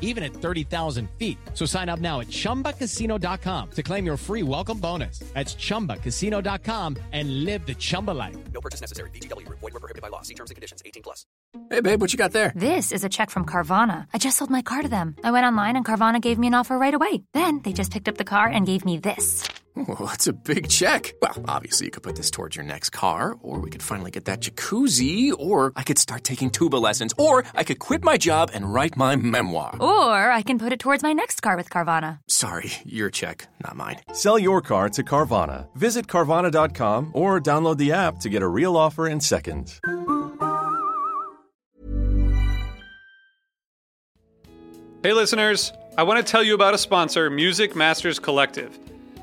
even at 30,000 feet. So sign up now at ChumbaCasino.com to claim your free welcome bonus. That's ChumbaCasino.com and live the Chumba life. No purchase necessary. VGW. Void were prohibited by law. See terms and conditions. 18 plus. Hey, babe, what you got there? This is a check from Carvana. I just sold my car to them. I went online and Carvana gave me an offer right away. Then they just picked up the car and gave me this. Well, that's a big check. Well, obviously, you could put this towards your next car, or we could finally get that jacuzzi, or I could start taking tuba lessons, or I could quit my job and write my memoir. Or I can put it towards my next car with Carvana. Sorry, your check, not mine. Sell your car to Carvana. Visit Carvana.com or download the app to get a real offer in seconds. Hey, listeners, I want to tell you about a sponsor, Music Masters Collective.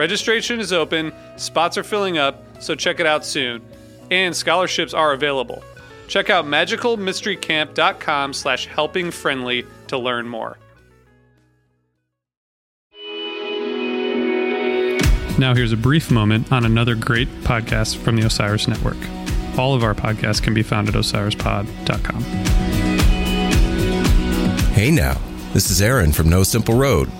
Registration is open, spots are filling up, so check it out soon. And scholarships are available. Check out magicalmysterycamp.com slash helpingfriendly to learn more. Now here's a brief moment on another great podcast from the Osiris Network. All of our podcasts can be found at osirispod.com. Hey now, this is Aaron from No Simple Road.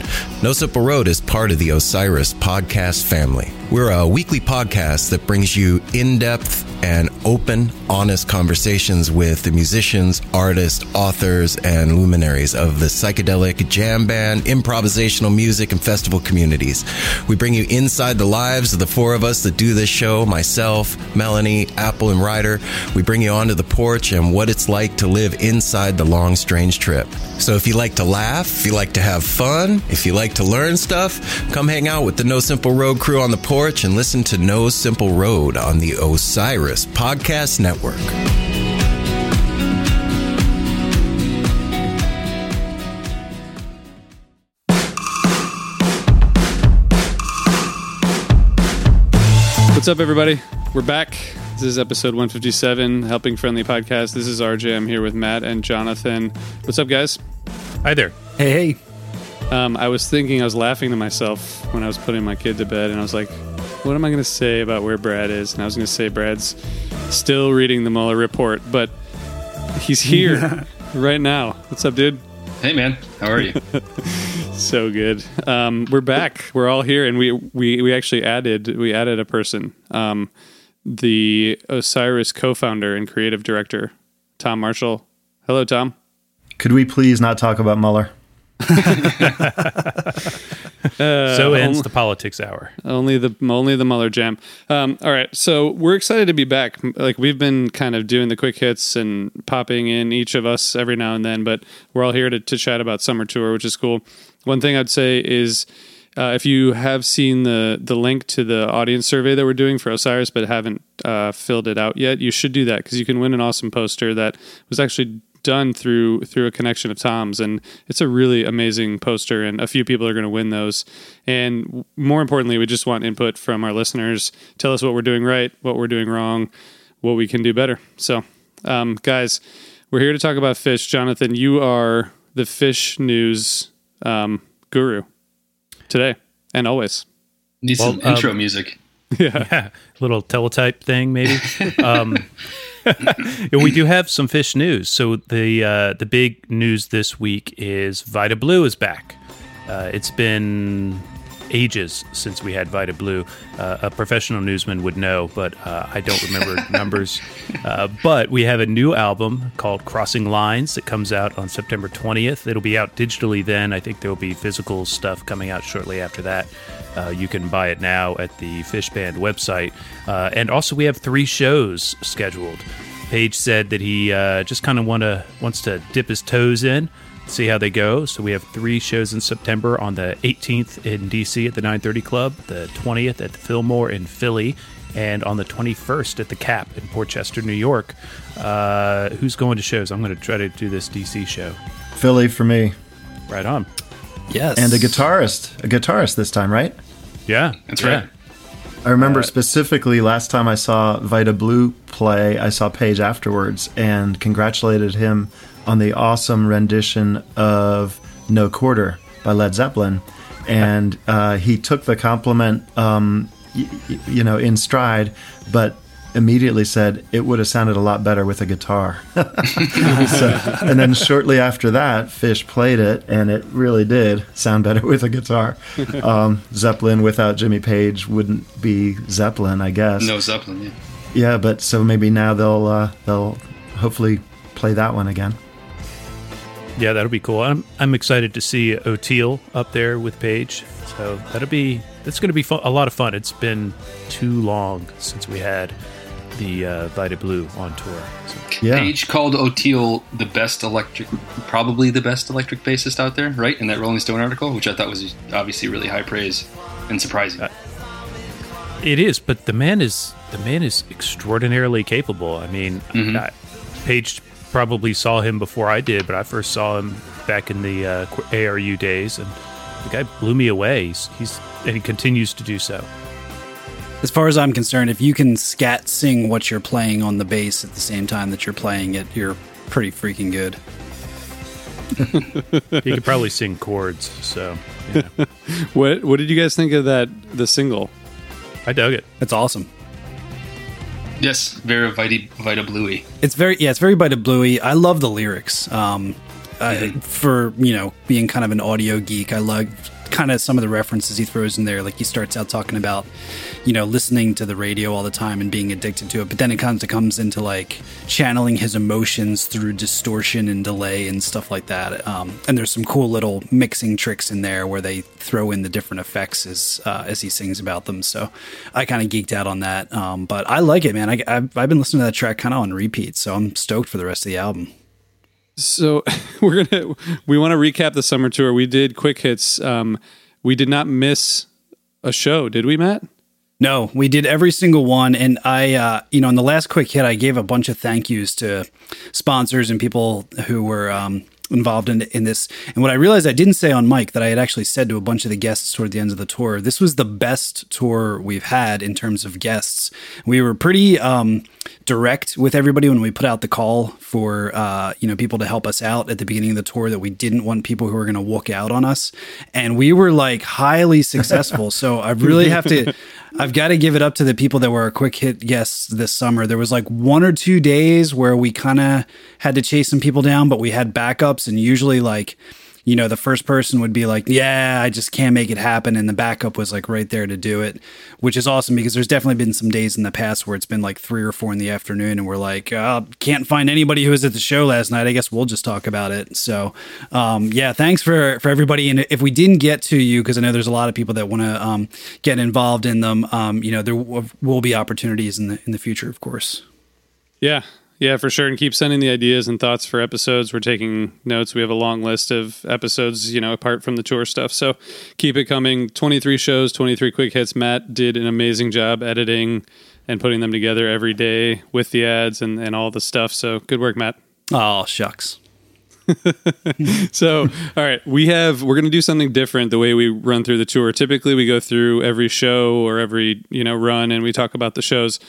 No Simple Road is part of the Osiris podcast family. We're a weekly podcast that brings you in depth and open, honest conversations with the musicians, artists, authors, and luminaries of the psychedelic, jam band, improvisational music, and festival communities. We bring you inside the lives of the four of us that do this show myself, Melanie, Apple, and Ryder. We bring you onto the porch and what it's like to live inside the long, strange trip. So if you like to laugh, if you like to have fun, if you like to learn stuff, come hang out with the No Simple Road crew on the porch and listen to No Simple Road on the Osiris Podcast Network. What's up, everybody? We're back. This is episode 157, Helping Friendly Podcast. This is RJ. I'm here with Matt and Jonathan. What's up, guys? Hi there. Hey, hey. Um, I was thinking, I was laughing to myself when I was putting my kid to bed, and I was like, what am I going to say about where Brad is? And I was going to say Brad's still reading the Mueller report, but he's here right now. What's up, dude? Hey, man. How are you? so good. Um, we're back. We're all here, and we we we actually added we added a person. Um, the Osiris co-founder and creative director, Tom Marshall. Hello, Tom. Could we please not talk about Mueller? so ends the politics hour. Only the only the Mueller jam. Um, all right, so we're excited to be back. Like we've been kind of doing the quick hits and popping in each of us every now and then, but we're all here to, to chat about summer tour, which is cool. One thing I'd say is. Uh, if you have seen the the link to the audience survey that we're doing for Osiris, but haven't uh, filled it out yet, you should do that because you can win an awesome poster that was actually done through through a connection of Tom's, and it's a really amazing poster. And a few people are going to win those. And more importantly, we just want input from our listeners. Tell us what we're doing right, what we're doing wrong, what we can do better. So, um, guys, we're here to talk about Phish. Jonathan, you are the Phish news um, guru today and always. Need Well, some intro um, music. Yeah, little teletype thing maybe. we do have some Phish news. So the uh, the big news this week is Vida Blue is back. Uh, it's been ages since we had Vida Blue. Uh, a professional newsman would know, but uh, I don't remember numbers. Uh, but we have a new album called Crossing Lines that comes out on September 20th. It'll be out digitally then. I think there will be physical stuff coming out shortly after that. Uh, you can buy it now at the Phish Band website. Uh, and also, we have three shows scheduled. Page said that he uh, just kind of want to wants to dip his toes in, see how they go. So we have three shows in September on the 18th in DC at the 930 Club, the 20th at the Fillmore in Philly, and on the 21st at the Cap in Portchester, New York. Uh, who's going to shows? I'm going to try to do this DC show. Philly for me. Right on. Yes. And a guitarist. A guitarist this time, right? Yeah, That's yeah. right. I remember specifically last time I saw Vida Blue play, I saw Page afterwards and congratulated him on the awesome rendition of No Quarter by Led Zeppelin. And uh, he took the compliment, um, y- y- you know, in stride, but immediately said it would have sounded a lot better with a guitar. so, and then shortly after that, Phish played it, and it really did sound better with a guitar. Um, Zeppelin without Jimmy Page wouldn't be Zeppelin, I guess. No Zeppelin, yeah. Yeah, but so maybe now they'll uh, they'll hopefully play that one again. Yeah, that'll be cool. I'm I'm excited to see Oteil up there with Page. So that'll be that's going to be fun, a lot of fun. It's been too long since we had the uh, Vida Blue on tour. So, Yeah. Page called Oteil the best electric, probably the best electric bassist out there, right? In that Rolling Stone article, which I thought was obviously really high praise and surprising. Uh, it is, but the man is the man is extraordinarily capable. I mean, I, Page probably saw him before I did, but I first saw him back in the uh, ARU days, and the guy blew me away. He's, he's and he continues to do so. As far as I'm concerned, if you can scat sing what you're playing on the bass at the same time that you're playing it, you're pretty freaking good. He could probably sing chords. So yeah. What What did you guys think of that? The single. I dug it. It's awesome. Yes, very Vida, Vida Bluey. It's very yeah, it's very the bluey. I love the lyrics. Um, I, for you know being kind of an audio geek, I love kind of some of the references he throws in there. Like he starts out talking about you know listening to the radio all the time and being addicted to it, but then it comes it comes into like channeling his emotions through distortion and delay and stuff like that. Um, and there's some cool little mixing tricks in there where they throw in the different effects as uh, as he sings about them. So I kind of geeked out on that. Um, but I like it, man. I, I've, I've been listening to that track kind of on repeat, so I'm stoked for the rest of the album. So we're gonna we want to recap the summer tour. We did quick hits. Um, we did not miss a show, did we, Matt? No, we did every single one, and I, uh, you know, in the last quick hit, I gave a bunch of thank yous to sponsors and people who were um, involved in in this. And what I realized I didn't say on mic that I had actually said to a bunch of the guests toward the end of the tour, this was the best tour we've had in terms of guests. We were pretty um, direct with everybody when we put out the call for uh, you know people to help us out at the beginning of the tour that we didn't want people who were going to walk out on us, and we were like highly successful. so I really have to. I've got to give it up to the people that were our quick hit guests this summer. There was like one or two days where we kind of had to chase some people down, but we had backups, and usually like you know, the first person would be like, yeah, I just can't make it happen. And the backup was like right there to do it, which is awesome because there's definitely been some days in the past where it's been like three or four in the afternoon and we're like, oh, can't find anybody who was at the show last night. I guess we'll just talk about it. So, um, yeah, thanks for, for everybody. And if we didn't get to you, because I know there's a lot of people that want to um, get involved in them, um, you know, there w- will be opportunities in the, in the future, of course. Yeah, yeah, for sure. And keep sending the ideas and thoughts for episodes. We're taking notes. We have a long list of episodes, you know, apart from the tour stuff. So keep it coming. 23 shows, 23 quick hits. Matt did an amazing job editing and putting them together every day with the ads and, and all the stuff. So good work, Matt. Oh, shucks. so all right we have we're going to do something different the way we run through the tour typically we go through every show or every you know run and we talk about the shows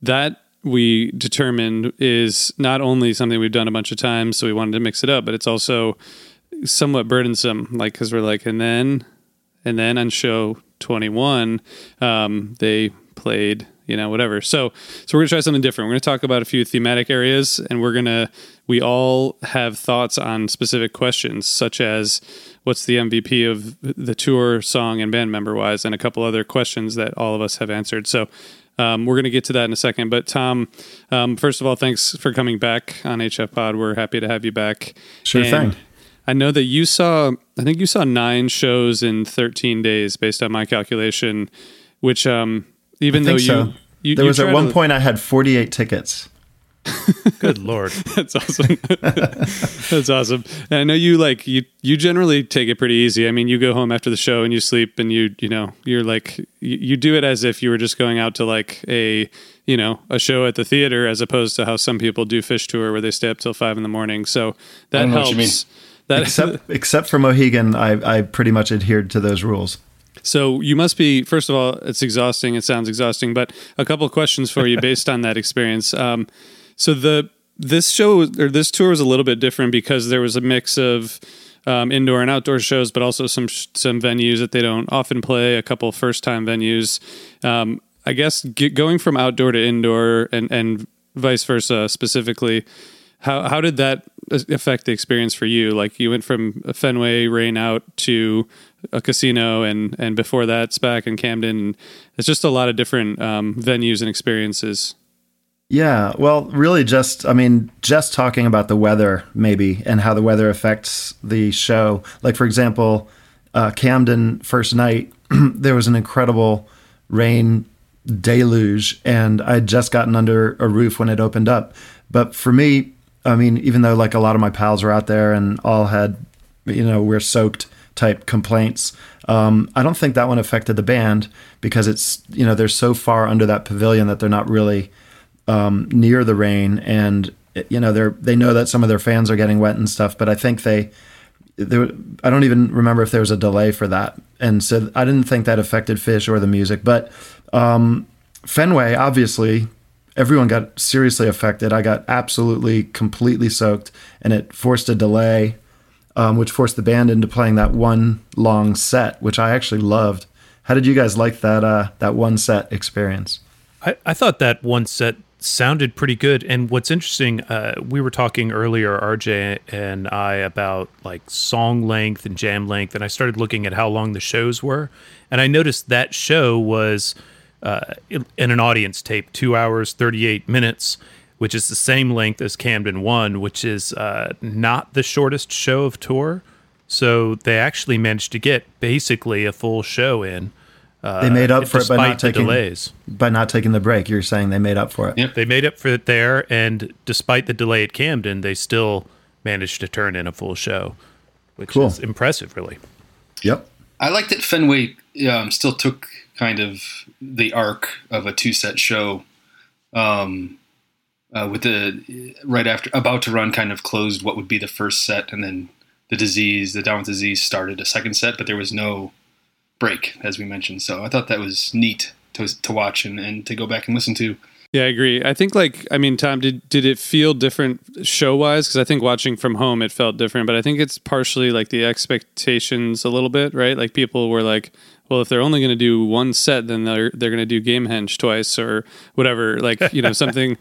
that we determined is not only something we've done a bunch of times, so we wanted to mix it up, but it's also somewhat burdensome. Like, because we're like, and then, and then on show 21, um, they played, you know, whatever. So, so we're gonna try something different. We're gonna talk about a few thematic areas, and we're gonna, we all have thoughts on specific questions, such as what's the MVP of the tour, song, and band member wise, and a couple other questions that all of us have answered. So, um, we're going to get to that in a second. But Tom, um, first of all, thanks for coming back on HF Pod. We're happy to have you back. Sure and thing. I know that you saw, I think you saw nine shows in 13 days based on my calculation, which um, even though you, so. you, there you was at one to, point I had 48 tickets. Good lord, that's awesome. that's awesome. And I know you like you you generally take it pretty easy. I mean, you go home after the show and you sleep, and you you know you're like you, you do it as if you were just going out to like a you know a show at the theater, as opposed to how some people do Phish tour where they stay up till five in the morning. So that helps. That except except for Mohegan, I I pretty much adhered to those rules. So you must be first of all, it's exhausting. It sounds exhausting, but a couple of questions for you based on that experience. Um, so the this show or this tour was a little bit different because there was a mix of um, indoor and outdoor shows, but also some some venues that they don't often play. A couple first time venues. Um, I guess get, going from outdoor to indoor and and vice versa specifically. How how did that affect the experience for you? Like you went from a Fenway rain out to a casino, and and before that, SPAC and Camden. It's just a lot of different um, venues and experiences. Yeah, well, really just, I mean, just talking about the weather maybe and how the weather affects the show. Like, for example, uh, Camden first night, there was an incredible rain deluge, and I'd just gotten under a roof when it opened up. But for me, I mean, even though like a lot of my pals were out there and all had, you know, we're soaked type complaints, um, I don't think that one affected the band because it's, you know, they're so far under that pavilion that they're not really um, near the rain, and you know they're they know that some of their fans are getting wet and stuff. But I think they, I don't even remember if there was a delay for that, and so I didn't think that affected Phish or the music. But um, Fenway, obviously, everyone got seriously affected. I got absolutely completely soaked, and it forced a delay, um, which forced the band into playing that one long set, which I actually loved. How did you guys like that uh, that one set experience? I, I thought that one set sounded pretty good. And what's interesting, uh, we were talking earlier, RJ and I, about like song length and jam length, and I started looking at how long the shows were, and I noticed that show was uh, in an audience tape, two hours thirty eight minutes. Which is the same length as Camden One, which is uh, not the shortest show of tour. So they actually managed to get basically a full show in uh, they made up for it by not taking delays. By not taking the break, you're saying they made up for it. Yep, they made up for it there, and despite the delay at Camden, they still managed to turn in a full show, which cool. is impressive, really. Yep. I like that Fenway um, still took kind of the arc of a two set show, um, uh, with the right after about to run kind of closed what would be the first set, and then the disease, the down with disease, started a second set, but there was no break, as we mentioned. So I thought that was neat to, to watch and, and to go back and listen to. Yeah, I agree. I think like I mean, Tom, did did it feel different show wise? Because I think watching from home it felt different, but I think it's partially like the expectations a little bit, right? Like people were like, well, if they're only going to do one set, then they're they're going to do Gamehenge twice or whatever. Like you know something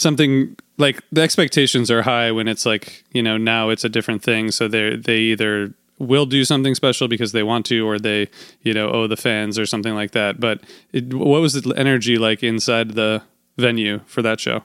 something like the expectations are high when it's like you know now it's a different thing. So they they either will do something special because they want to, or they, you know, owe the fans or something like that. But it, what was the energy like inside the venue for that show?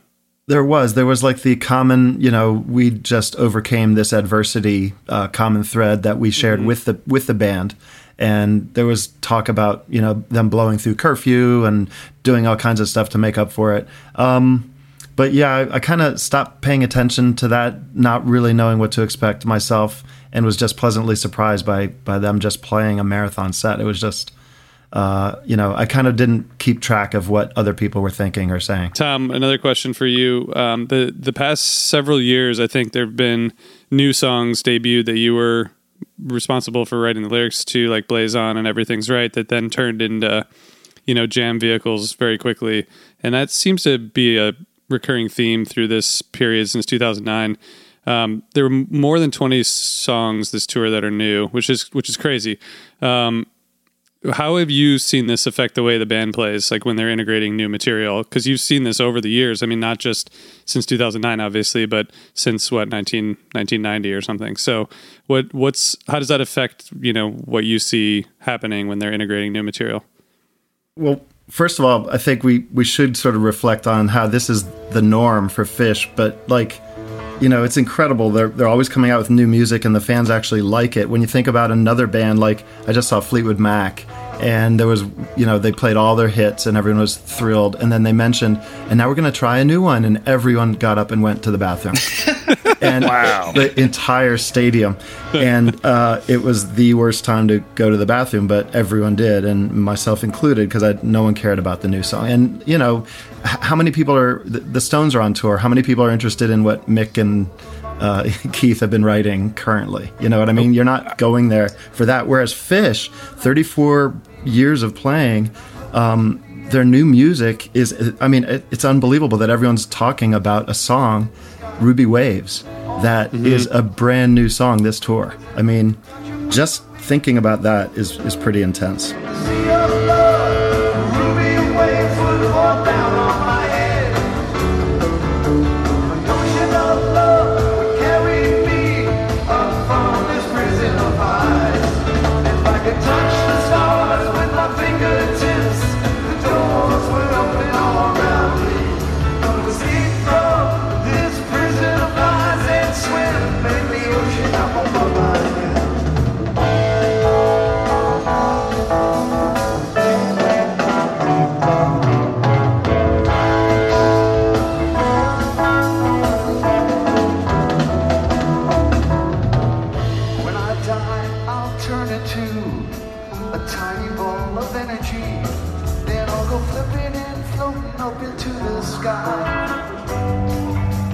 There was. There was like the common, you know, we just overcame this adversity uh, common thread that we shared Mm-hmm. with the with the band. And there was talk about, you know, them blowing through curfew and doing all kinds of stuff to make up for it. Um, but yeah, I, I kind of stopped paying attention to that, not really knowing what to expect myself, and was just pleasantly surprised by by them just playing a marathon set. It was just, uh, you know, I kind of didn't keep track of what other people were thinking or saying. Tom, another question for you. Um, the the past several years, I think there have been new songs debuted that you were responsible for writing the lyrics to, like "Blaze On" and "Everything's Right," that then turned into, you know, jam vehicles very quickly, and that seems to be a recurring theme through this period since 2009. Um, there were more than 20 songs this tour that are new, which is which is crazy. Um, how have you seen this affect the way the band plays like when they're integrating new material because you've seen this over the years i mean not just since 2009 obviously but since what 19, 1990 or something so what what's how does that affect you know what you see happening when they're integrating new material Well, first of all, I think we, we should sort of reflect on how this is the norm for Phish, but like, you know, it's incredible. They're, they're always coming out with new music and the fans actually like it. When you think about another band, like I just saw Fleetwood Mac, and there was, you know, they played all their hits and everyone was thrilled. And then they mentioned, and now we're going to try a new one. And everyone got up and went to the bathroom. and the entire stadium. And uh, it was the worst time to go to the bathroom, but everyone did, and myself included, because no one cared about the new song. And you know, how many people are the, the Stones are on tour? How many people are interested in what Mick and uh, Keith have been writing currently? You know what I mean? You're not going there for that. Whereas Phish, 34 years of playing. Um, their new music is, I mean, it, it's unbelievable that everyone's talking about a song Ruby Waves that is a brand new song this tour. I mean, just thinking about that is is pretty intense.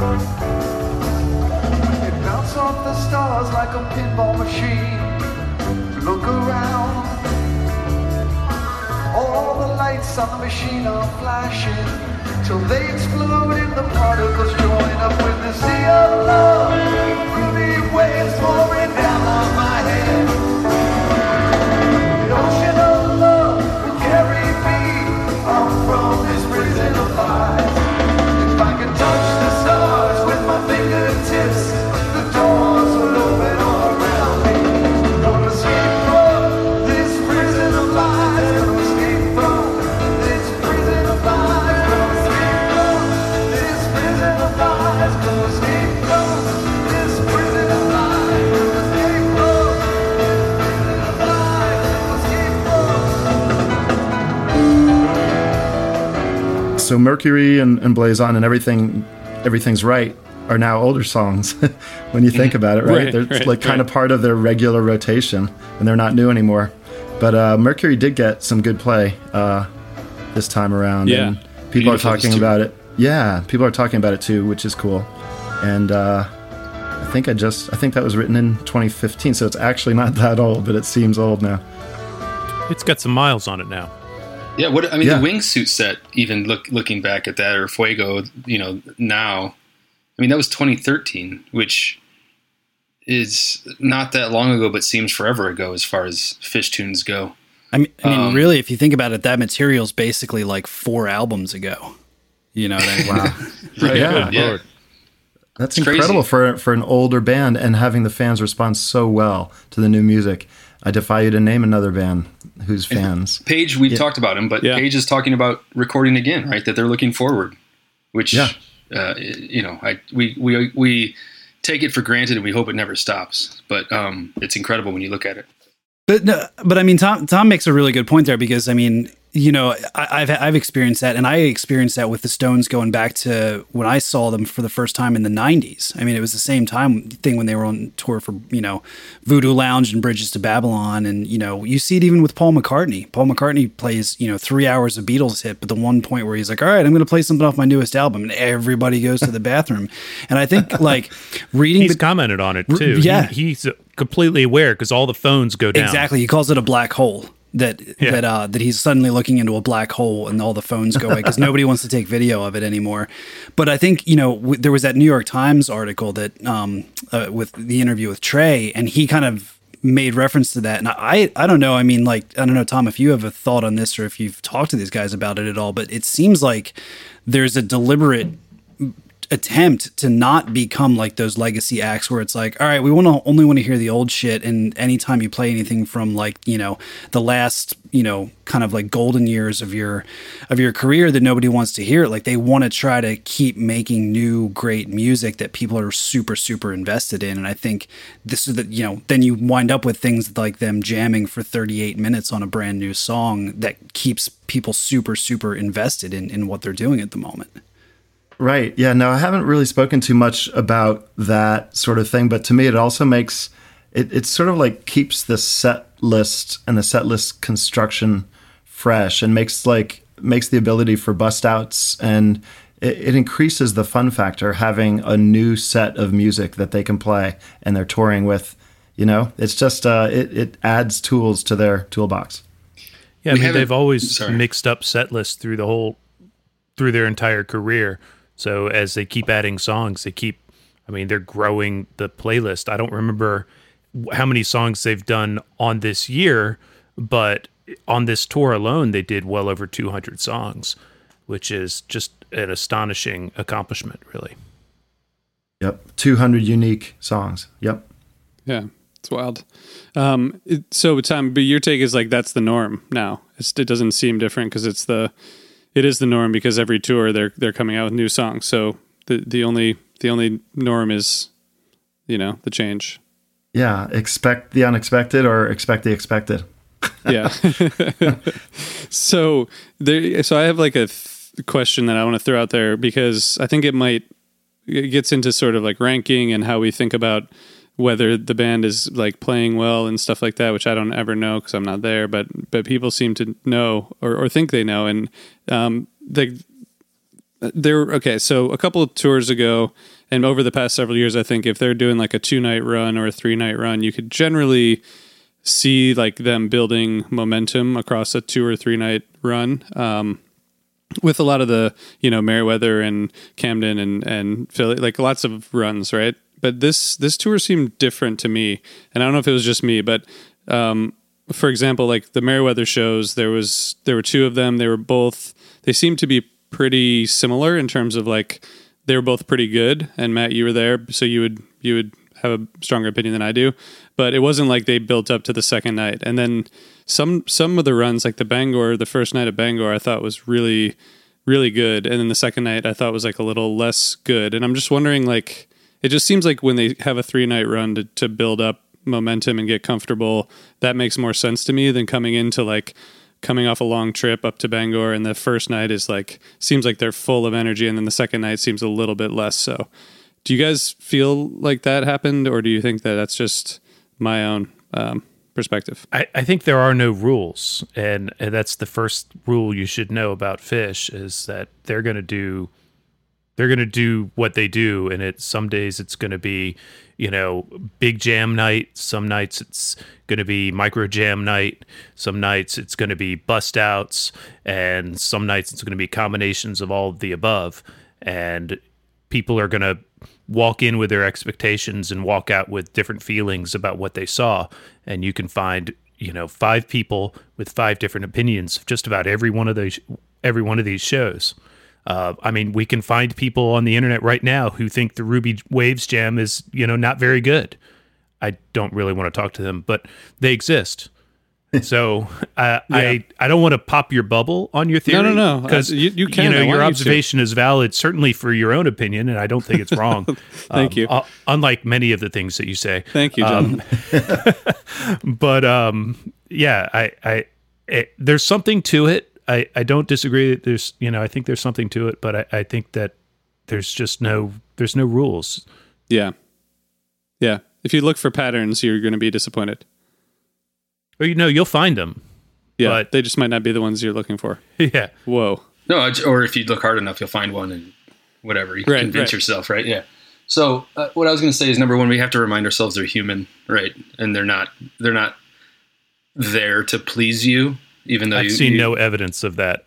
It bounce off the stars like a pinball machine. Look around. All the lights on the machine are flashing till they explode in the particles. Join up with the sea of love. Ruby waves pouring So Mercury and, and Blaze On and everything, everything's right are now older songs when you think about it, right? Right, they're right, like kind of part of their regular rotation, and they're not new anymore. But uh, Mercury did get some good play uh, this time around, Yeah. and people are Beautiful, talking about it. Yeah, people are talking about it too, which is cool. And uh, I think I just I think that was written in 2015, so it's actually not that old, but it seems old now. It's got some miles on it now. Yeah, what I mean, Yeah. the wingsuit set. Even look looking back at that, or Fuego, you know, now, I mean, that was 2013, which is not that long ago, but seems forever ago as far as Phish tunes go. I mean, I mean Um, really, if you think about it, that material's basically like four albums ago. You know what I mean? Right? Yeah. yeah. Lord. That's It's crazy. incredible for for an older band and having the fans respond so well to the new music. I defy you to name another band whose fans. Page, we've Yeah. talked about him, but Yeah. Page is talking about recording again, right? That they're looking forward, which, Yeah. uh, you know, I we we we take it for granted and we hope it never stops. But um, it's incredible when you look at it. But no, but I mean, Tom Tom makes a really good point there because I mean, you know, I, I've I've experienced that, and I experienced that with the Stones going back to when I saw them for the first time in the '90s. I mean, it was the same time thing when they were on tour for you know, Voodoo Lounge and Bridges to Babylon, and you know, you see it even with Paul McCartney. Paul McCartney plays you know three hours of Beatles hit, but the one point where he's like, "All right, I'm going to play something off my newest album," and everybody goes to the bathroom, and I think like reading He's the commented on it too. Yeah. He- he's completely aware because all the phones go down. Exactly. He calls it a black hole. That Yeah. that uh, that he's suddenly looking into a black hole and all the phones go away because nobody wants to take video of it anymore. But I think you know w- there was that New York Times article that um, uh, with the interview with Trey, and he kind of made reference to that. And I I don't know. I mean, like I don't know, Tom, if you have a thought on this or if you've talked to these guys about it at all. But it seems like there's a deliberate attempt to not become like those legacy acts where it's like all right we want to only want to hear the old shit and anytime you play anything from like you know the last you know kind of like golden years of your of your career that nobody wants to hear like they want to try to keep making new great music that people are super super invested in and i think this is the you know then you wind up with things like them jamming for 38 minutes on a brand new song that keeps people super super invested in in what they're doing at the moment Right. Yeah. No, I haven't really spoken too much about that sort of thing, but to me, it also makes it. It sort of like keeps the set list and the set list construction fresh, and makes like makes the ability for bust outs and it, it increases the fun factor having a new set of music that they can play and they're touring with. You know, it's just uh, it it adds tools to their toolbox. Yeah, I We mean they've always sorry. mixed up set lists through the whole through their entire career. So as they keep adding songs, they keep I mean they're growing the playlist. I don't remember how many songs they've done on this year, but on this tour alone they did well over 200 songs, which is just an astonishing accomplishment, really. Yep, two hundred unique songs. Yep. Yeah, it's wild. Um, it, so Tom, but your take is like that's the norm now. It's, it doesn't seem different because it's the it is the norm because every tour they're they're coming out with new songs. So the the only the only norm is you know the change. Yeah, expect the unexpected or expect the expected. yeah. so there. So I have like a th- question that I want to throw out there because I think it might it gets into sort of like ranking and how we think about whether the band is like playing well and stuff like that, which I don't ever know because I'm not there. But but people seem to know or, or think they know, and um, they they're okay so a couple of tours ago and over the past several years i think if they're doing like a two night run or a three night run you could generally see like them building momentum across a two or three night run um, with a lot of the you know Merriweather and Camden and and Philly like lots of runs right but this this tour seemed different to me. And I don't know if it was just me but um, for example like the Merriweather shows there was there were two of them. They were both they seemed to be pretty similar in terms of like they were both pretty good. And Matt you were there so you would you would have a stronger opinion than I do. But it wasn't like they built up to the second night. And then some some of the runs like the Bangor the first night of Bangor I thought was really really good. And then the second night I thought was like a little less good. And I'm just wondering like it just seems like when they have a three night run to, to build up momentum and get comfortable that makes more sense to me than coming into like coming off a long trip up to Bangor and the first night is like seems like they're full of energy and then the second night seems a little bit less so. Do you guys feel like that happened or do you think that that's just my own um, perspective? I, I think there are no rules, and, and that's the first rule you should know about Phish is that they're going to do they're going to do what they do, and it some days it's going to be you know big jam night, some nights it's going to be micro jam night, some nights it's going to be bust outs, and some nights it's going to be combinations of all of the above, and people are going to walk in with their expectations and walk out with different feelings about what they saw. And you can find you know five people with five different opinions just about every one of those every one of these shows Uh, I mean, we can find people on the internet right now who think the Ruby Waves Jam is, you know, not very good. I don't really want to talk to them, but they exist. So uh, I I don't want to pop your bubble on your theory. No, no, no. because Uh, you- you can. know I want your you observation is valid, certainly for your own opinion, and I don't think it's wrong. Thank you. uh, unlike many of the things that you say. Thank you, Um, John. but um, yeah, I, I, it, there's something to it. I, I don't disagree. that There's, you know, I think there's something to it, but I, I think that there's just no, there's no rules. yeah. Yeah. If you look for patterns, you're going to be disappointed. Or you know, you'll find them. Yeah. But- they just might not be the ones you're looking for. Yeah. Whoa. No, or if you look hard enough, you'll find one and whatever. You can Right, convince right. yourself, right? Yeah. So uh, what I was going to say is number one, we have to remind ourselves they're human, right? And they're not they're not there to please you, even though I've you, seen you- no evidence of that.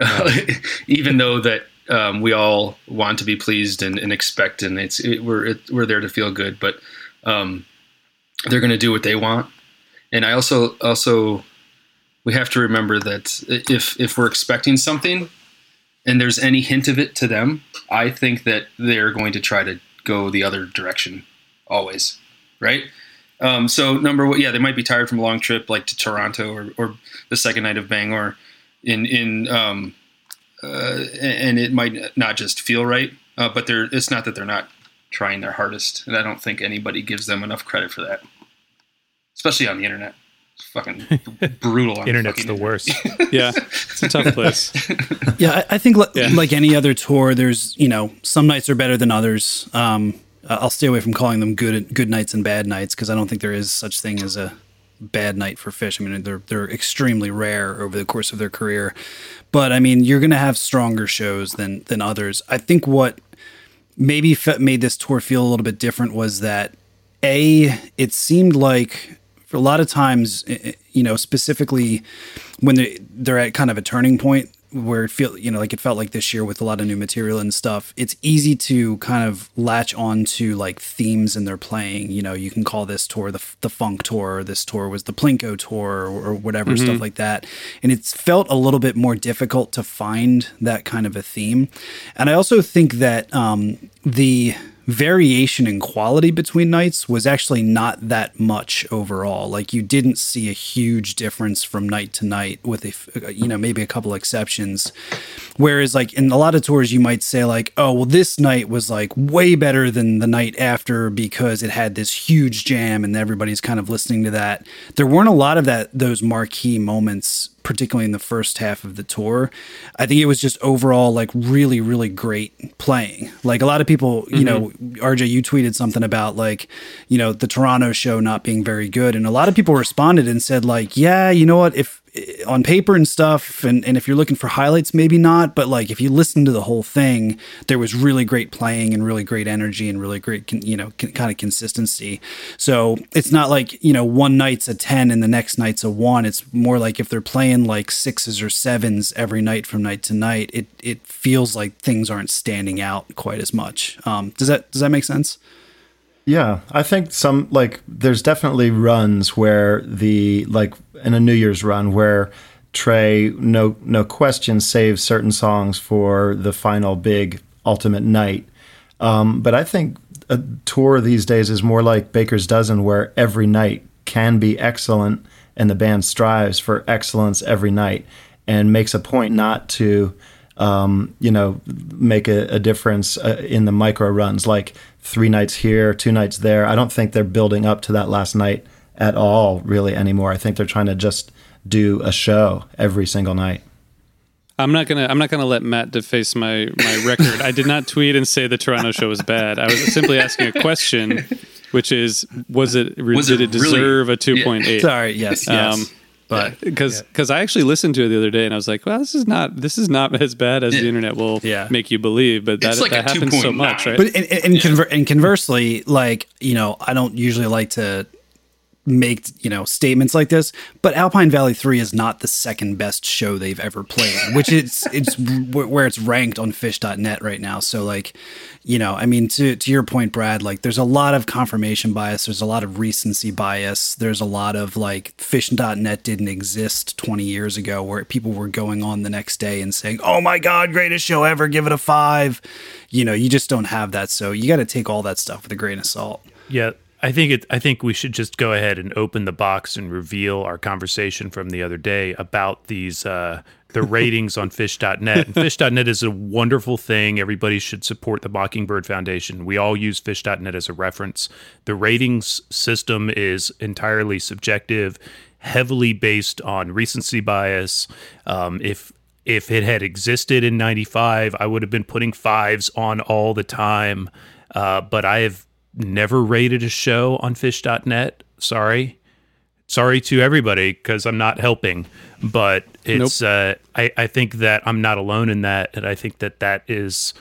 even though that um, we all want to be pleased and, and expect, and it's it, we're it, we're there to feel good, but um, they're going to do what they want. And I also also we have to remember that if if we're expecting something and there's any hint of it to them, I think that they're going to try to go the other direction always, right? Um, so number one, yeah, they might be tired from a long trip like to Toronto or, or the second night of Bangor in in um, uh, and it might not just feel right, uh, but they're it's not that they're not trying their hardest, and I don't think anybody gives them enough credit for that, especially on the internet. It's fucking brutal. On Internet's fucking the worst. Yeah. It's a tough place. Yeah, I, I think li- Yeah. like any other tour, there's you know some nights are better than others. Um, I- I'll stay away from calling them good good nights and bad nights because I don't think there is such thing as a bad night for Phish. I mean, they're they're extremely rare over the course of their career, but I mean, you're going to have stronger shows than than others. I think what maybe made this tour feel a little bit different was that a it seemed like for a lot of times eh, eh, you know specifically when they, they're at kind of a turning point where it feel you know like it felt like this year with a lot of new material and stuff it's easy to kind of latch on to like themes in their playing. You know you can call this tour the, the funk tour or this tour was the plinko tour or, or whatever stuff like that. And it's felt a little bit more difficult to find that kind of a theme. And i also think that um, the variation in quality between nights was actually not that much overall. Like you didn't see a huge difference from night to night, with a f- uh, you know maybe a couple exceptions. Whereas like in a lot of tours, you might say like, oh well, this night was like way better than the night after because it had this huge jam and everybody's kind of listening to that. There weren't a lot of that those marquee moments particularly in the first half of the tour. I think it was just overall like really, really great playing. Like a lot of people, you mm-hmm. know, RJ, you tweeted something about like, you know, the Toronto show not being very good. And a lot of people responded and said, like, yeah, you know what, if on paper and stuff, and, and if you're looking for highlights, maybe not, but like if you listen to the whole thing, there was really great playing and really great energy and really great, con- you know, con- kind of consistency. So it's not like, you know, one night's a 10 and the next night's a one. It's more like if they're playing like sixes or sevens every night from night to night, it, it feels like things aren't standing out quite as much. Um, does that, does that make sense? Yeah, I think some like there's definitely runs where the like in a New Year's run where Trey no no question saves certain songs for the final big ultimate night. Um, but I think a tour these days is more like Baker's Dozen, where every night can be excellent, and the band strives for excellence every night and makes a point not to um, you know, make a, a difference uh, in the micro runs, like three nights here, two nights there. I don't think they're building up to that last night at all, really, anymore. I think they're trying to just do a show every single night. I'm not gonna. I'm not gonna let Matt deface my my record. I did not tweet and say the Toronto show was bad. I was simply asking a question, which is, was it? Was did it it really- deserve a two point eight? Sorry. Yes. Um, yes. but because because I actually listened to it the other day and I was like, well, this is not this is not as bad as the internet will Yeah. make you believe. But that It's like that a happens so 2.9. much, right? But and, and, conver- and conversely, like you know, I don't usually like to make you know statements like this but alpine valley 3 is not the second best show they've ever played which is it's where it's ranked on phish.net right now. So like you know i mean to to your point brad like there's a lot of confirmation bias there's a lot of recency bias there's a lot of like phish.net didn't exist 20 years ago where people were going on the next day and saying oh my god greatest show ever give it a 5 you know you just don't have that. So you got to take all that stuff with a grain of salt. Yeah, I think it. I think we should just go ahead and open the box and reveal our conversation from the other day about these uh, the ratings on Phish.net. And Phish.net is a wonderful thing. Everybody should support the Mockingbird Foundation. We all use Phish.net as a reference. The ratings system is entirely subjective, heavily based on recency bias. Um, if if it had existed in '95, I would have been putting fives on all the time. Uh, but I have never rated a show on phish.net. Sorry. Sorry to everybody because I'm not helping. But it's, uh, I, I think that I'm not alone in that. And I think that that is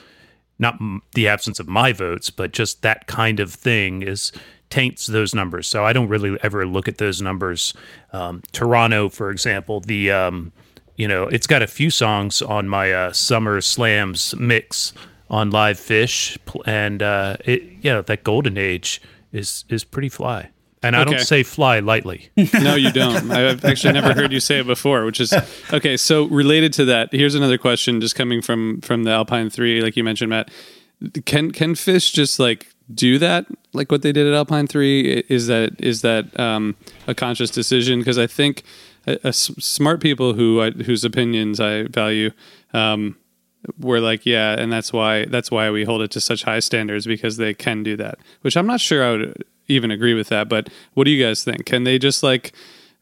not m- the absence of my votes, but just that kind of thing is taints those numbers. So I don't really ever look at those numbers. Um, Toronto, for example, the, um, you know, it's got a few songs on my uh, Summer Slams mix on LivePhish, and uh, it, know, that Golden Age is is pretty fly. And I don't say fly lightly. no, you don't. I've actually never heard you say it before, which is okay. So related to that, here's another question, just coming from from the Alpine Three, like you mentioned, Matt. Can can Phish just like do that, like what they did at Alpine Three? Is that is that um, a conscious decision? Because I think uh, uh, smart people who I, whose opinions I value. Um, were like, yeah, and that's why that's why we hold it to such high standards because they can do that. Which I'm not sure I would even agree with that. But what do you guys think? Can they just like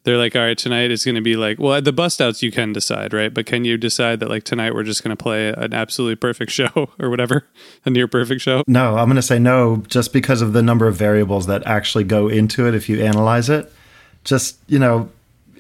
they're like, all right, tonight is going to be like, well, at the bust outs you can decide, right? But can you decide that like tonight we're just going to play an absolutely perfect show or whatever, a near perfect show? No, I'm going to say no just because of the number of variables that actually go into it if you analyze it. Just, you know,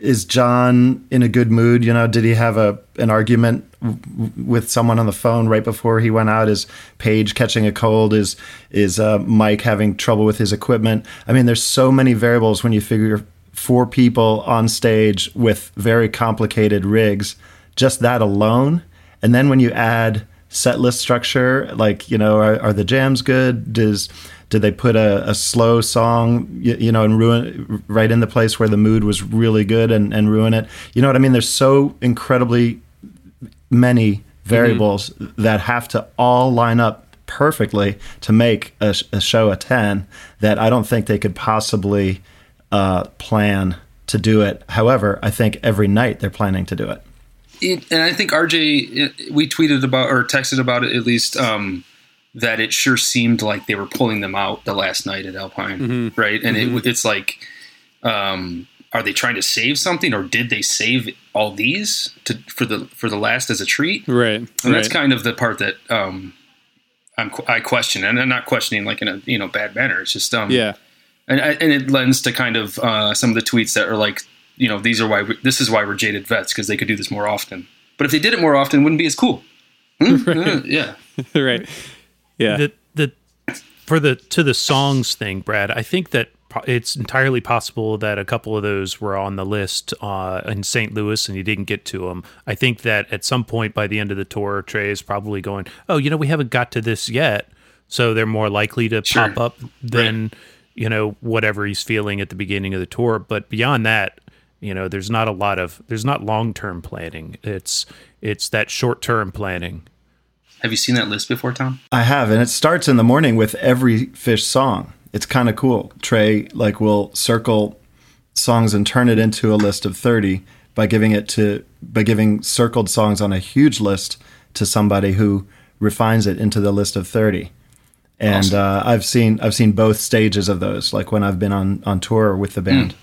is John in a good mood? You know, did he have a an argument w- with someone on the phone right before he went out? Is Page catching a cold? Is is uh, Mike having trouble with his equipment? I mean, there's so many variables when you figure four people on stage with very complicated rigs. Just that alone, and then when you add set list structure, like you know, are, are the jams good? Does did they put a, a slow song, you, you know, and ruin right in the place where the mood was really good and, and ruin it? You know what I mean? There's so incredibly many variables that have to all line up perfectly to make a, a show a 10 that I don't think they could possibly uh, plan to do it. However, I think every night they're planning to do it. It, and I think RJ, uh, we tweeted about or texted about it at least um, that it sure seemed like they were pulling them out the last night at Alpine, Mhm. right? And Mhm. it, it's like, um, are they trying to save something, or did they save all these to for the for the last as a treat? Right. And that's kind of the part that um, I'm I question, and I'm not questioning like in a you know bad manner. It's just um, Yeah. and and it lends to kind of uh, some of the tweets that are like, you know, these are why we, this is why we're jaded vets because they could do this more often. But if they did it more often, it wouldn't be as cool. Hmm? Uh, yeah, right. Yeah. The the for the to the songs thing, Brad. I think that it's entirely possible that a couple of those were on the list uh, in St. Louis and you didn't get to them. I think that at some point by the end of the tour, Trey is probably going, "Oh, you know, we haven't got to this yet," so they're more likely to Sure. pop up than you know whatever he's feeling at the beginning of the tour. But beyond that, you know, there's not a lot of there's not long term planning. It's it's that short term planning. have you seen that list before, Tom? I have, and it starts in the morning with every Phish song. It's kind of cool. Trey like will circle songs and turn it into a list of 30 by giving it to by giving circled songs on a huge list to somebody who refines it into the list of 30. And uh, I've seen I've seen both stages of those like when I've been on on tour with the band.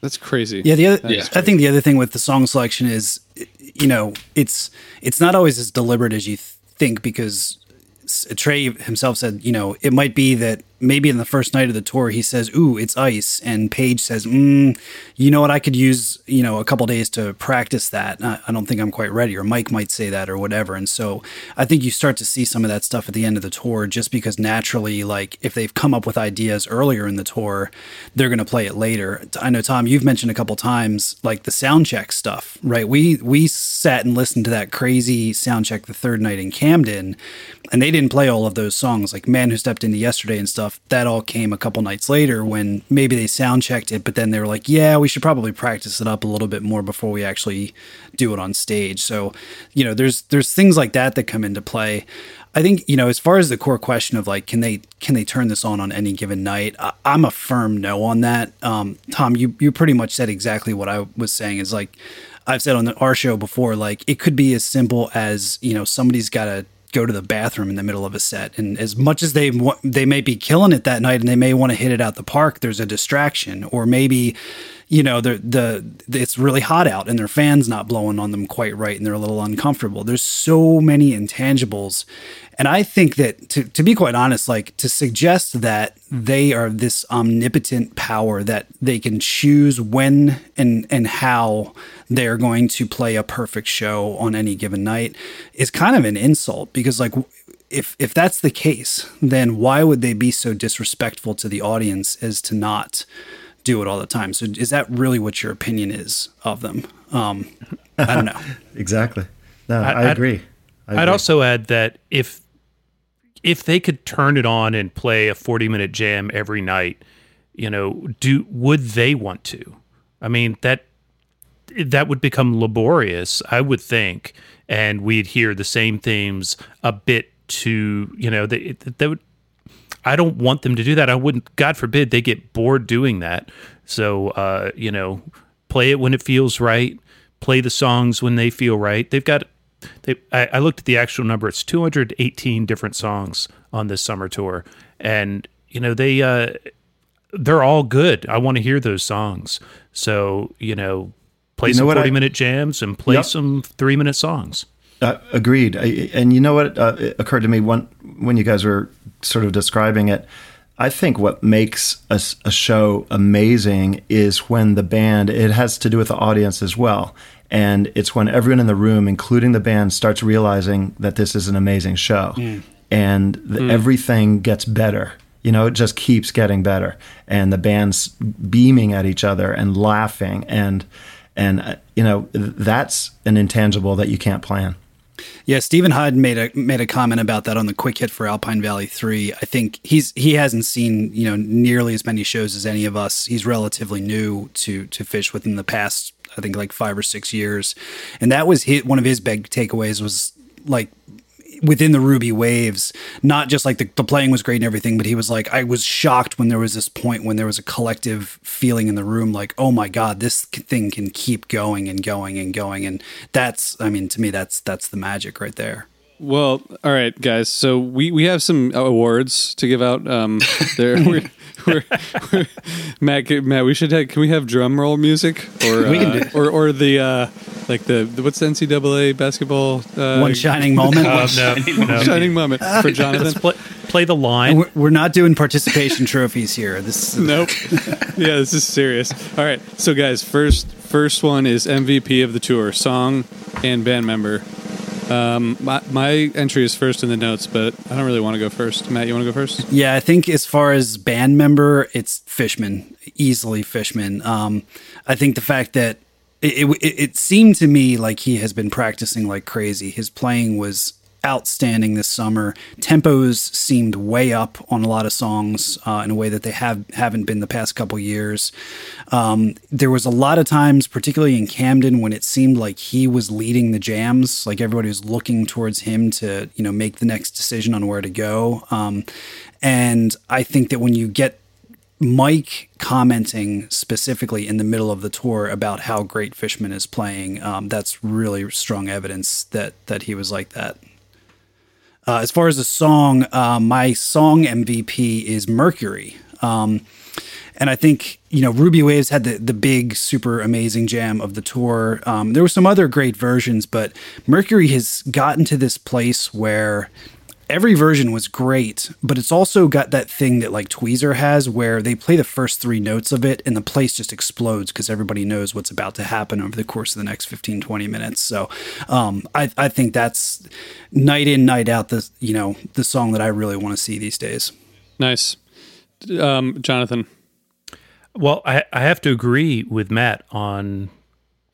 That's crazy. Yeah, the other, is I think the other thing with the song selection is, you know, it's it's not always as deliberate as you think because Trey himself said, you know, it might be that maybe in the first night of the tour he says, "Ooh, it's ice," and Page says, mm, "You know what? I could use you know a couple days to practice that. I, I don't think I'm quite ready." Or Mike might say that or whatever. And so I think you start to see some of that stuff at the end of the tour, just because naturally, like if they've come up with ideas earlier in the tour, they're going to play it later. I know Tom, you've mentioned a couple times like the sound check stuff, right? We we sat and listened to that crazy sound check the third night in Camden, and they didn't play all of those songs like Man Who Stepped Into Yesterday and stuff. That all came a couple nights later when maybe they sound checked it, but then they were like, yeah, we should probably practice it up a little bit more before we actually do it on stage. So, you know, there's there's things like that that come into play. I think you know, as far as the core question of like, can they can they turn this on on any given night? I, I'm a firm no on that. Um, Tom, you you pretty much said exactly what I was saying. Is like I've said on the, our show before, like it could be as simple as you know somebody's got to go to the bathroom in the middle of a set, and as much as they they may be killing it that night, and they may want to hit it out the park, there's a distraction, or maybe you know the the it's really hot out and their fans not blowing on them quite right, and they're a little uncomfortable. There's so many intangibles. And I think that to, to be quite honest, like to suggest that they are this omnipotent power that they can choose when and and how they're going to play a perfect show on any given night is kind of an insult because like if if that's the case, then why would they be so disrespectful to the audience as to not do it all the time? So is that really what your opinion is of them? Um, I don't know. exactly. No, I, I'd- agree. I I'd also add that if if they could turn it on and play a 40 minute jam every night, you know, do would they want to? I mean, that that would become laborious, I would think, and we'd hear the same themes a bit to, you know, they, they would I don't want them to do that. I wouldn't God forbid they get bored doing that. So, uh, you know, play it when it feels right, play the songs when they feel right. They've got they I, I looked at the actual number. It's 218 different songs on this summer tour, and you know they uh, they're all good. I want to hear those songs. So you know, play You know some what I- 40 minute jams and play Yep. some three minute songs. Uh, agreed. I, and you know what uh, it occurred to me when when you guys were sort of describing it. I think what makes a show amazing is when the band. It has to do with the audience as well, and it's when everyone in the room, including the band, starts realizing that this is an amazing show, and the, Mm. everything gets better. You know, it just keeps getting better, and the band's beaming at each other and laughing, and and uh, you know that's an intangible that you can't plan. Yeah, Stephen Hyde made a made a comment about that on the quick hit for Alpine Valley Three. I think he's he hasn't seen you know nearly as many shows as any of us. He's relatively new to to Phish within the past I think like five or six years, and that was his, one of his big takeaways was like within the Ruby Waves, not just like the, the playing was great and everything, but he was like, I was shocked when there was this point when there was a collective feeling in the room, like, oh my God, this thing can keep going and going and going. And that's, I mean, to me, that's, that's the magic right there. Well, all right, guys. So we, we have some awards to give out. Um, there, we're, we're, we're, Matt, Matt, we should have. Can we have drum roll music or We can uh, do- or or the uh, like the, the what's the NCAA basketball? Uh, One shining moment? One Uh, no, shining, no. shining moment for Jonathan. Let's play, play the line. We're, we're not doing participation trophies here. This is, Nope. yeah, this is serious. All right, so guys, first first one is MVP of the tour, song and band member. Um, my my entry is first in the notes, but I don't really want to go first. Matt, you want to go first? Yeah, I think as far as band member, it's Fishman, easily Fishman. Um, I think the fact that it, it, it seemed to me like he has been practicing like crazy. His playing was outstanding this summer. Tempos seemed way up on a lot of songs uh, in a way that they have haven't been the past couple years. Um, there was a lot of times, particularly in Camden, when it seemed like he was leading the jams, like everybody was looking towards him to you know make the next decision on where to go. Um, and I think that when you get Mike commenting specifically in the middle of the tour about how great Fishman is playing, um, that's really strong evidence that that he was like that. Uh, as far as the song, uh, my song MVP is Mercury. Um, and I think, you know, Ruby Waves had the, the big, super amazing jam of the tour. Um, there were some other great versions, but Mercury has gotten to this place where every version was great, but it's also got that thing that like Tweezer has where they play the first three notes of it and the place just explodes because everybody knows what's about to happen over the course of the next 15, 20 minutes. So um, I, I think that's night in, night out, the, you know, the song that I really want to see these days. Nice. Um, Jonathan. Well, I, I have to agree with Matt on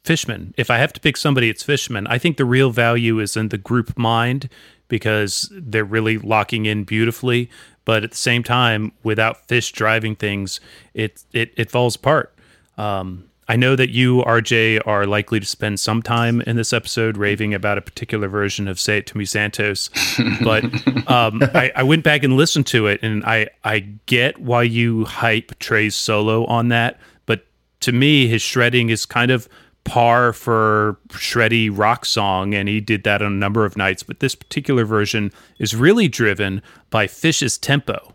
Fishman. If I have to pick somebody, it's Fishman. I think the real value is in the group mind because they're really locking in beautifully. But at the same time, without Fish driving things, it it, it falls apart. Um, I know that you, RJ, are likely to spend some time in this episode raving about a particular version of "Say It to Me, Santos," but um, I, I went back and listened to it, and I I get why you hype Trey's solo on that, but to me, his shredding is kind of par for shreddy rock song and he did that on a number of nights. But this particular version is really driven by fish's tempo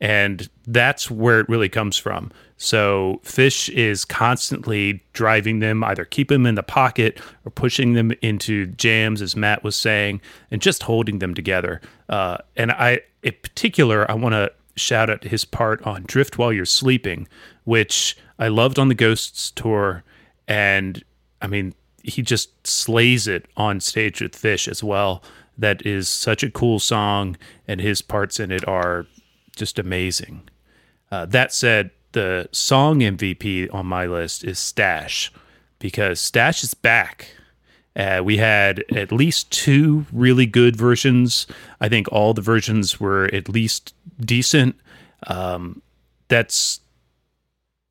and that's where it really comes from. So fish is constantly driving them either keep them in the pocket or pushing them into jams as matt was saying and just holding them together. Uh, and i in particular i want to shout out his part on drift while you're sleeping which i loved on the ghosts tour and I mean, he just slays it on stage with Fish as well. That is such a cool song, and his parts in it are just amazing. Uh, that said, the song MVP on my list is Stash because Stash is back. Uh, we had at least two really good versions. I think all the versions were at least decent. Um, that's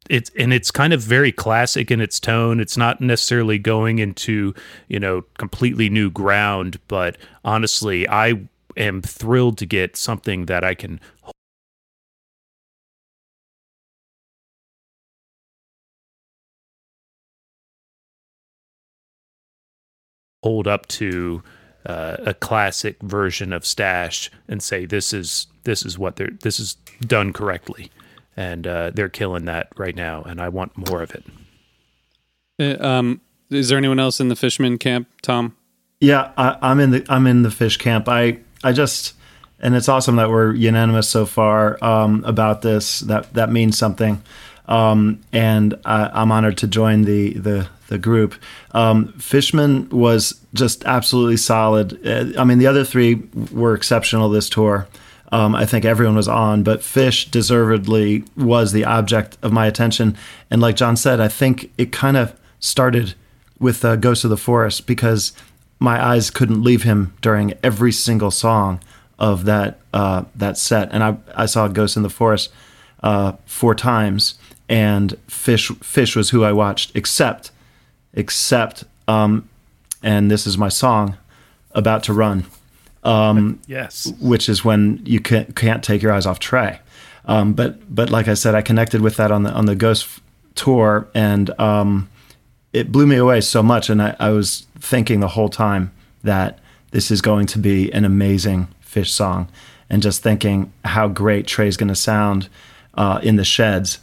it's and it's kind of very classic in its tone. It's not necessarily going into you know completely new ground, but honestly, I am thrilled to get something that I can hold up to uh, a classic version of Stash and say this is this is what they're this is done correctly and uh, they're killing that right now, and I want more of it. Uh, um, is there anyone else in the Fishman camp, Tom? Yeah, I, I'm in the I'm in the fish camp. I I just and it's awesome that we're unanimous so far um, about this. That that means something, um, and I, I'm honored to join the the the group. Um, Fishman was just absolutely solid. Uh, I mean, the other three were exceptional this tour. Um, I think everyone was on, but Fish deservedly was the object of my attention. And like John said, I think it kind of started with uh, Ghost of the Forest because my eyes couldn't leave him during every single song of that uh, that set. And I I saw Ghost in the Forest uh, four times, and Fish Fish was who I watched, except except um, and this is my song, about to run um, yes, which is when you can't, can't take your eyes off Trey. Um, but but like I said, I connected with that on the on the Ghost tour, and um, it blew me away so much. And I, I was thinking the whole time that this is going to be an amazing Phish song, and just thinking how great Trey's going to sound uh, in the sheds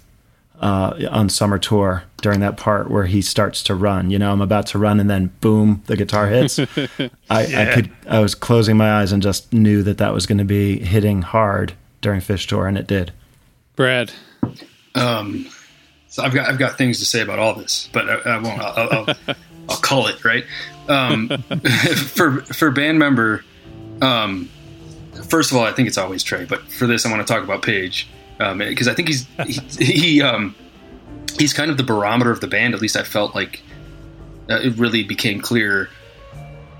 uh, on summer tour during that part where he starts to run. You know, I'm about to run, and then boom, the guitar hits. I, I could, I was closing my eyes and just knew that that was going to be hitting hard during Phish Tour, and it did. Brad. Um, so I've got I've got things to say about all this, but I, I won't. I'll, I'll, I'll, I'll call it right. Um, for for band member, um, first of all, I think it's always Trey. But for this, I want to talk about Page because I think he's he, he um, he's kind of the barometer of the band. At least I felt like uh, it really became clear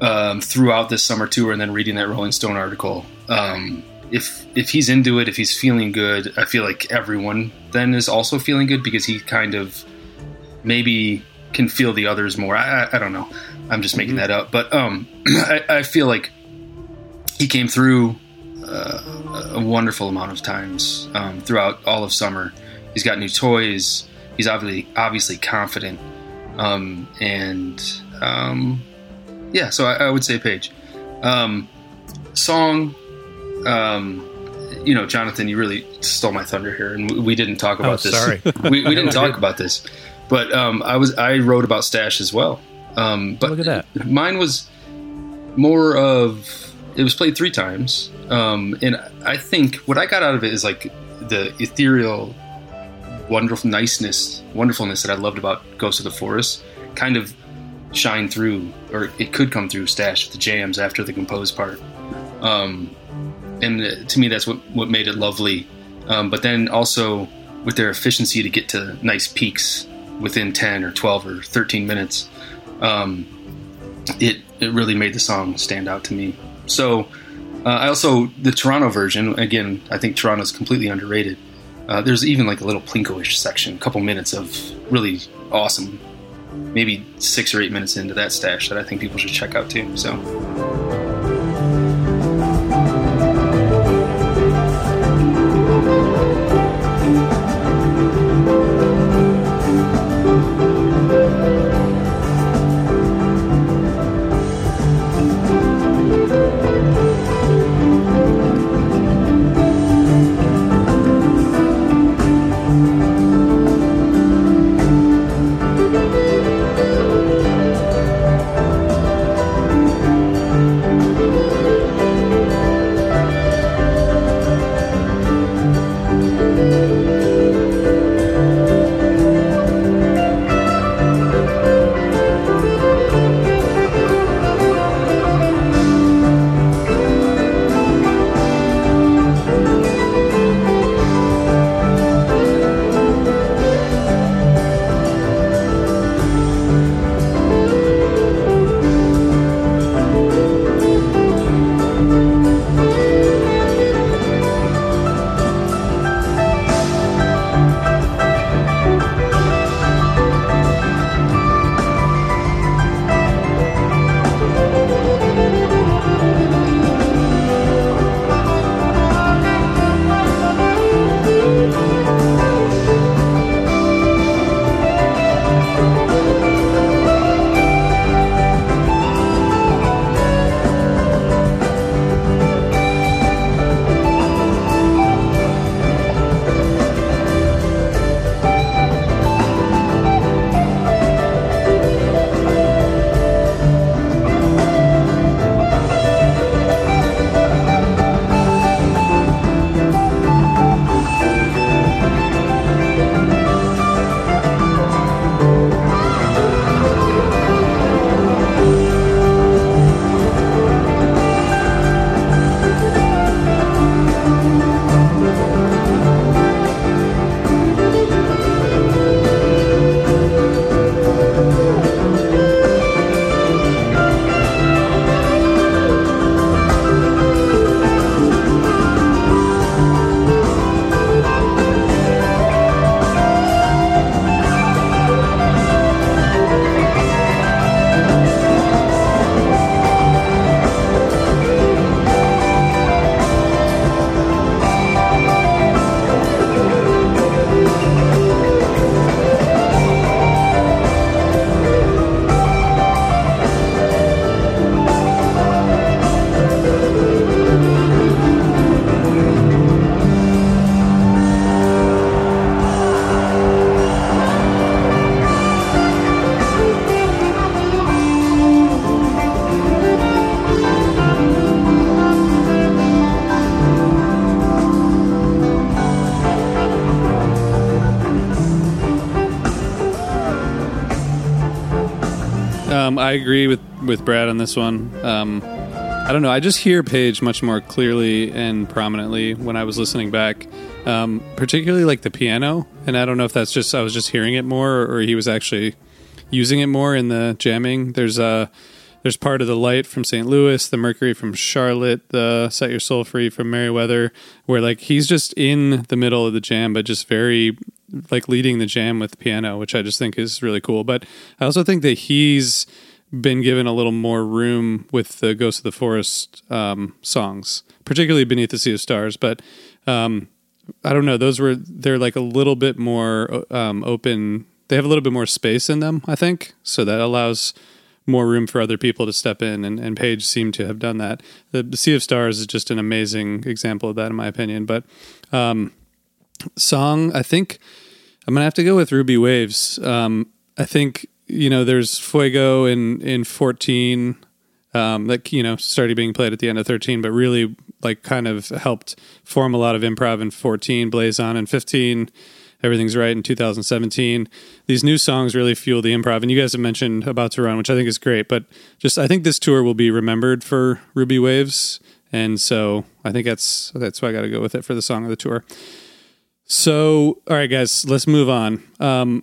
um, throughout this summer tour, and then reading that Rolling Stone article. Um, if if he's into it, if he's feeling good, I feel like everyone then is also feeling good because he kind of maybe can feel the others more. I, I, I don't know. I'm just making that up, but um, I, I feel like he came through a wonderful amount of times um, throughout all of summer. He's got new toys. He's obviously obviously confident, um, and um, yeah. So I, I would say Page. Um, song, um, you know, Jonathan, you really stole my thunder here, and we, we didn't talk about Oh, this. sorry. we, we didn't talk about this, but um, I was I wrote about Stash as well. Um, but Look at that. Mine was more of it was played three times, um, and I think what I got out of it is like the ethereal, wonderful niceness, wonderfulness that I loved about Ghost of the Forest, kind of shine through, or it could come through Stash the jams after the composed part. Um, and to me, that's what what made it lovely. Um, but then also with their efficiency to get to nice peaks within 10 or 12 or 13 minutes, um, it it really made the song stand out to me. So uh, I also the Toronto version again. I think Toronto's completely underrated. Uh, there's even like a little Plinko-ish section, a couple minutes of really awesome, maybe six or eight minutes into that stash that I think people should check out too. So. I agree with, with Brad on this one. Um, I don't know. I just hear Page much more clearly and prominently when I was listening back, um, particularly like the piano. And I don't know if that's just I was just hearing it more or he was actually using it more in the jamming. There's a there's part of the light from St. Louis, the Mercury from Charlotte, the Set Your Soul Free from Merriweather, where like he's just in the middle of the jam, but just very like leading the jam with piano, which I just think is really cool. But I also think that he's been given a little more room with the Ghost of the Forest um, songs, particularly Beneath the Sea of Stars. But um, I don't know; those were they're like a little bit more um, open. They have a little bit more space in them, I think, so that allows more room for other people to step in. And, and Page seemed to have done that. The, the Sea of Stars is just an amazing example of that, in my opinion. But um, song, I think I'm gonna have to go with Ruby Waves. Um, I think you know there's Fuego in in 14, um, that you know started being played at the end of 13, but really like kind of helped form a lot of improv in 14, Blaze on in 15. Everything's right in 2017. These new songs really fuel the improv, and you guys have mentioned about to run, which I think is great. But just I think this tour will be remembered for Ruby Waves, and so I think that's that's why I got to go with it for the song of the tour. So, all right, guys, let's move on. Um,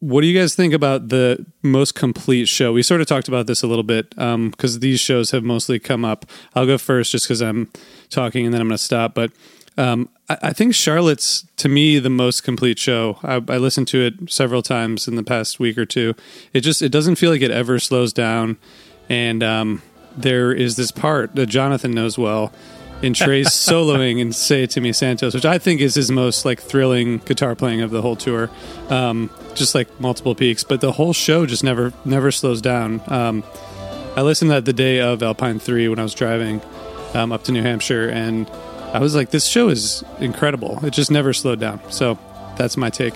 what do you guys think about the most complete show? We sort of talked about this a little bit because these shows have mostly come up. I'll go first just because I'm talking and then I'm going to stop. But um, I, I think Charlotte's, to me, the most complete show. I, I listened to it several times in the past week or two. It just it doesn't feel like it ever slows down. And um, there is this part that Jonathan knows well in Trey's soloing and "Say It to Me, Santos," which I think is his most like thrilling guitar playing of the whole tour. Um, just like multiple peaks, but the whole show just never never slows down. Um, I listened to that the day of Alpine Three when I was driving um, up to New Hampshire, and I was like, "This show is incredible. It just never slowed down." So that's my take.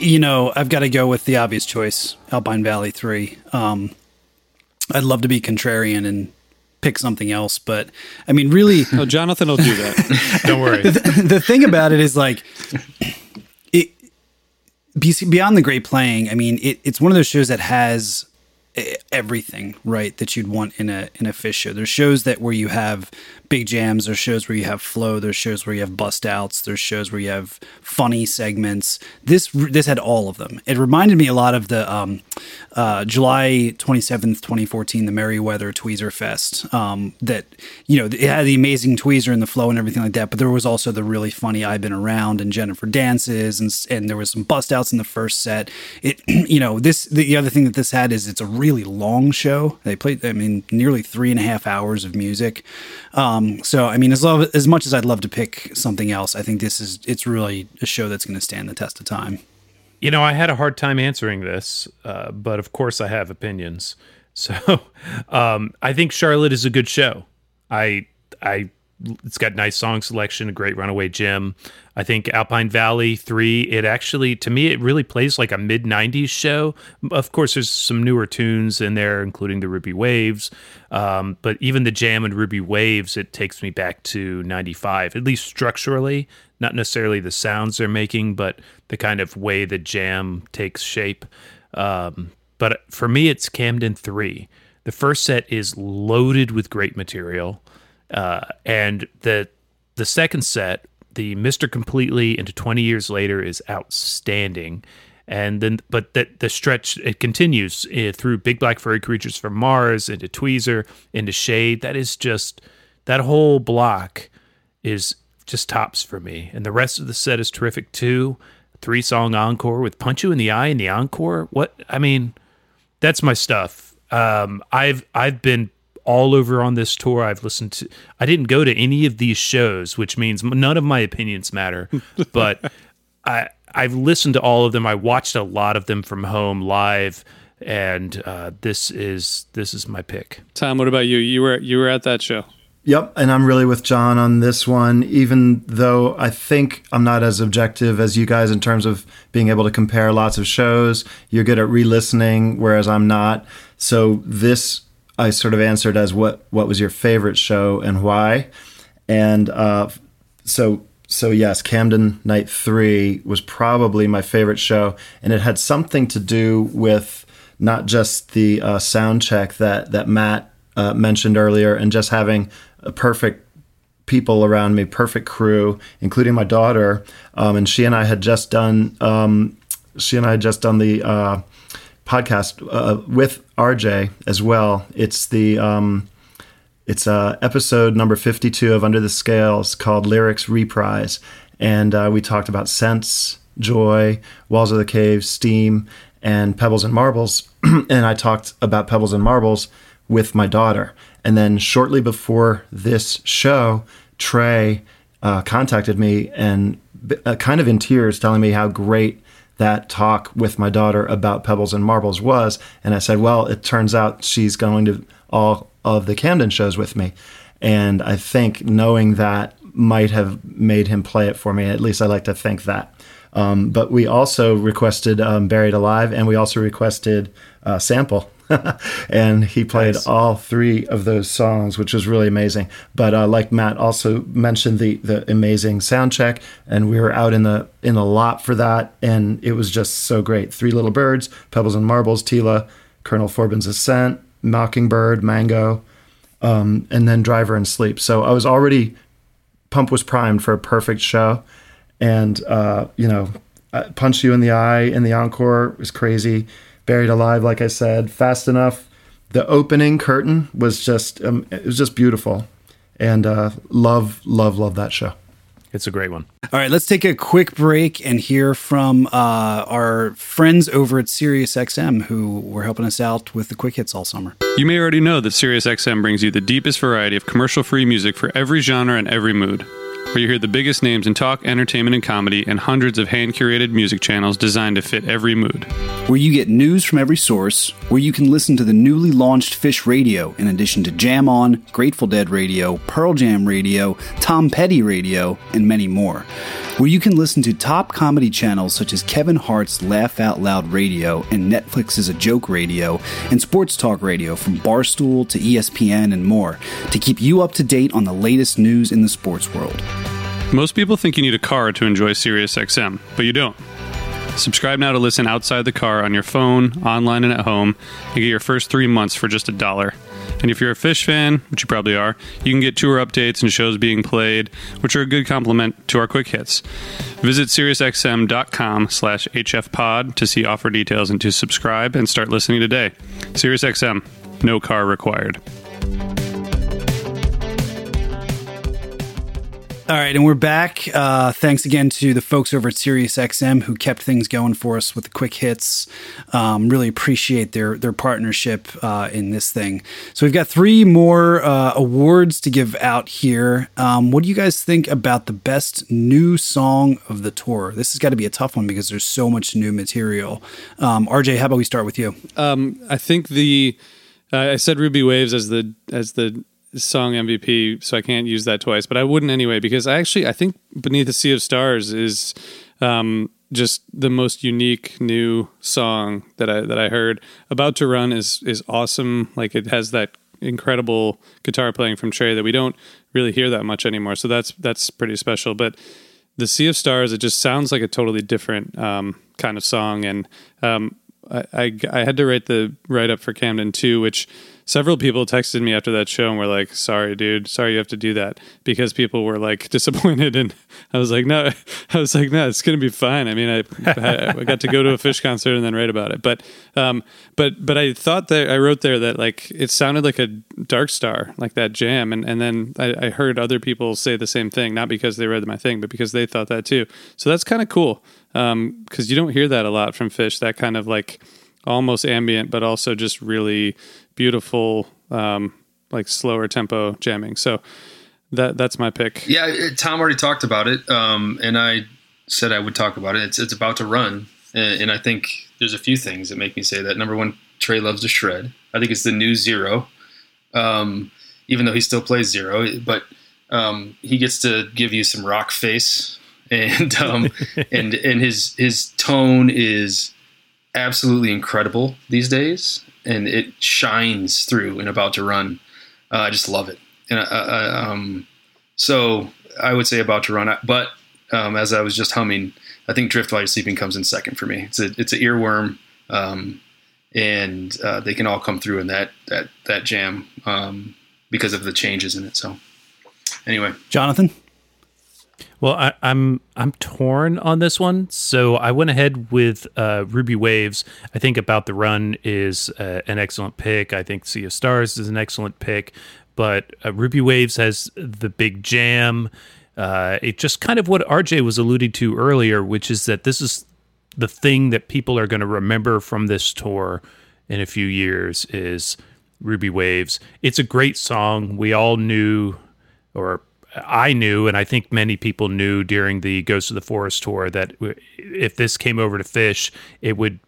You know, I've got to go with the obvious choice, Alpine Valley Three. Um, I'd love to be contrarian and pick something else, but I mean, really, Oh, Jonathan will do that. Don't worry. the, the thing about it is like it beyond the great playing i mean it, it's one of those shows that has everything right that you'd want in a in a Phish show there's shows that where you have big jams there's shows where you have flow there's shows where you have bust outs there's shows where you have funny segments. This this had all of them. It reminded me a lot of the um, uh, july 27th 2014 the Merriweather tweezer fest um, that you know it had the amazing tweezer and the flow and everything like that but there was also the really funny i've been around and jennifer dances and, and there was some bust outs in the first set. It you know this the other thing that this had is it's a really long show. They played i mean nearly three and a half hours of music. Um, so i mean as, love, as much as i'd love to pick something else i think this is it's really a show that's going to stand the test of time You know, I had a hard time answering this, uh, but of course I have opinions. So um, I think Charlotte is a good show. I I it's got nice song selection, a great Runaway Jim. I think Alpine Valley 3, it actually to me it really plays like a mid 90s show. Of course there's some newer tunes in there including the Ruby Waves. Um, but even the jam and Ruby Waves it takes me back to 95 at least structurally, not necessarily the sounds they're making, but the kind of way the jam takes shape. Um, but for me, it's Camden three. The first set is loaded with great material, uh, and the the second set, the Mister Completely into twenty years later, is outstanding. And then, but that the stretch it continues uh, through Big Black Furry Creatures from Mars into Tweezer into Shade. That is just that whole block is just tops for me. And the rest of the set is terrific too. Three song encore with Punch You in the Eye in the encore. What I mean, that's my stuff. Um, I've I've been all over on this tour. I've listened to. I didn't go to any of these shows, which means none of my opinions matter. but I I've listened to all of them. I watched a lot of them from home live, and uh, this is this is my pick. Tom, what about you? You were you were at that show. Yep, and I'm really with John on this one, even though I think I'm not as objective as you guys in terms of being able to compare lots of shows. You're good at re listening, whereas I'm not. So this I sort of answered as what what was your favorite show and why. And uh, so so yes, Camden Night 3 was probably my favorite show, and it had something to do with not just the uh, sound check that that Matt uh, mentioned earlier, and just having a perfect people around me, perfect crew, including my daughter. Um, and she and I had just done um, she and I had just done the uh, podcast uh, with RJ as well. It's the um, it's uh, episode number fifty two of Under the Scales called Lyrics Reprise, and uh, we talked about sense, joy, walls of the cave, steam, and pebbles and marbles. and I talked about pebbles and marbles with my daughter. And then shortly before this show, Trey uh, contacted me and uh, kind of in tears telling me how great that talk with my daughter about pebbles and marbles was. And I said, well, it turns out she's going to all of the Camden shows with me. And I think knowing that might have made him play it for me. At least I like to think that. Um, but we also requested um, Buried Alive and we also requested uh, Sample. and he played nice. all three of those songs, which was really amazing. But uh, like Matt also mentioned, the the amazing sound check, and we were out in the in the lot for that, and it was just so great. Three Little Birds, Pebbles and Marbles, Tila, Colonel Forbin's Ascent, Mockingbird, Mango, um, and then Driver and Sleep. So I was already pump was primed for a perfect show, and uh, you know, punch you in the eye in the encore was crazy. Buried Alive, like I said, Fast Enough. The opening curtain was just um, it was just beautiful, and uh, love, love, love that show. It's a great one. All right, let's take a quick break and hear from uh, our friends over at SiriusXM who were helping us out with the quick hits all summer. You may already know that SiriusXM brings you the deepest variety of commercial free music for every genre and every mood where you hear the biggest names in talk, entertainment, and comedy, and hundreds of hand curated music channels designed to fit every mood. Where you get news from every source, where you can listen to the newly launched Phish Radio, in addition to Jam On, Grateful Dead Radio, Pearl Jam Radio, Tom Petty Radio, and many more. Where you can listen to top comedy channels such as Kevin Hart's Laugh Out Loud Radio and Netflix Is A Joke Radio, and sports talk radio from Barstool to ESPN and more, to keep you up to date on the latest news in the sports world. Mm. Most people think you need a car to enjoy SiriusXM, but you don't. Subscribe now to listen outside the car on your phone, online, and at home, and get your first three months for just a dollar. And if you're a Phish fan, which you probably are, you can get tour updates and shows being played, which are a good complement to our quick hits. Visit SiriusXM.com slash HFPod to see offer details and to subscribe and start listening today. SiriusXM, no car required. All right, and we're back. Uh, thanks again to the folks over at SiriusXM who kept things going for us with the quick hits. Um, really appreciate their their partnership uh, in this thing. So we've got three more uh, awards to give out here. Um, what do you guys think about the best new song of the tour? This has got to be a tough one because there's so much new material. Um, RJ, how about we start with you? Um, I think the I said Ruby Waves as the as the song MVP, so I can't use that twice, but I wouldn't anyway because I actually I think Beneath the Sea of Stars is um, just the most unique new song that I that I heard. About to Run is is awesome. Like it has that incredible guitar playing from Trey that we don't really hear that much anymore. So that's that's pretty special. But the Sea of Stars, it just sounds like a totally different um, kind of song, and um, I, I, I had to write the write up for Camden too, which several people texted me after that show and were like, "Sorry, dude, sorry you have to do that," because people were like disappointed, and I was like, "No," I was like, "No, it's gonna be fine." I mean, I I got to go to a Phish concert and then write about it, but um, but but I thought that I wrote there that like it sounded like a Dark Star, like that jam, and and then I, I heard other people say the same thing, not because they read my thing, but because they thought that too. So that's kind of cool because um, you don't hear that a lot from Phish. That kind of like almost ambient, but also just really beautiful, um, like slower tempo jamming. So that that's my pick. Yeah, it- Tom already talked about it, um, and I said I would talk about it. It's it's about to run, and, and I think there's a few things that make me say that. Number one, Trey loves to shred. I think it's the new zero, um, even though he still plays zero, but um, he gets to give you some rock face, and um, and and his his tone is absolutely incredible these days, and it shines through in About to Run. Uh, I just love it, and I, um, so I would say About to Run. But um, as I was just humming, I think Drift While You're Sleeping comes in second for me. It's a it's an earworm, um, and uh, they can all come through in that that that jam um, because of the changes in it. So anyway, Jonathan. Well, I, I'm I'm torn on this one, so I went ahead with uh, Ruby Waves. I think About the Run is uh, an excellent pick. I think Sea of Stars is an excellent pick, but uh, Ruby Waves has the big jam. Uh, it just kind of what RJ was alluding to earlier, which is that this is the thing that people are going to remember from this tour in a few years is Ruby Waves. It's a great song. We all knew, or I knew, and I think many people knew during the Ghost of the Forest tour that if this came over to Phish, it would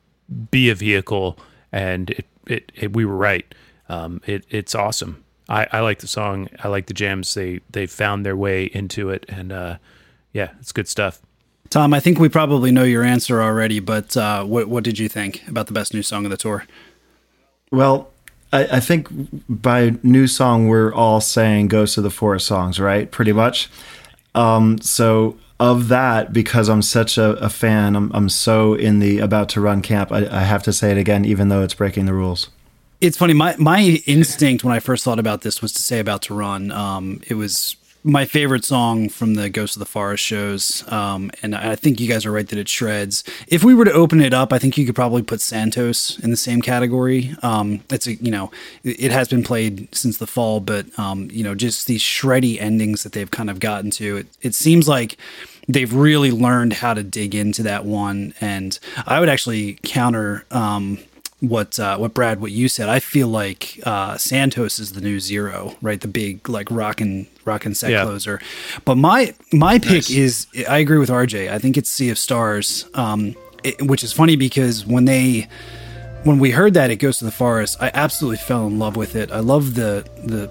be a vehicle, and it, it, it we were right. Um, it, it's awesome. I, I like the song. I like the jams. They they found their way into it, and uh, yeah, it's good stuff. Tom, I think we probably know your answer already, but uh, what what did you think about the best new song of the tour? Well, I, I think by new song we're all saying "Ghost of the Forest" songs, right? Pretty much. Um, so of that, because I'm such a, a fan, I'm, I'm so in the about to run camp. I, I have to say it again, even though it's breaking the rules. It's funny. My my instinct when I first thought about this was to say "About to Run." Um, it was my favorite song from the Ghost of the Forest shows, um, and I think you guys are right that it shreds. If we were to open it up, I think you could probably put Santos in the same category. Um, it's a you know it has been played since the fall, but um, you know just these shreddy endings that they've kind of gotten to. It it seems like they've really learned how to dig into that one, and I would actually counter. Um, what uh, what Brad what you said. I feel like uh, Santos is the new zero, right? The big like rock and rock and set Yeah. closer. But my my pick is I agree with RJ. I think it's Sea of Stars, um, it- which is funny because when they when we heard that it Ghost of the Forest, I absolutely fell in love with it. I love the the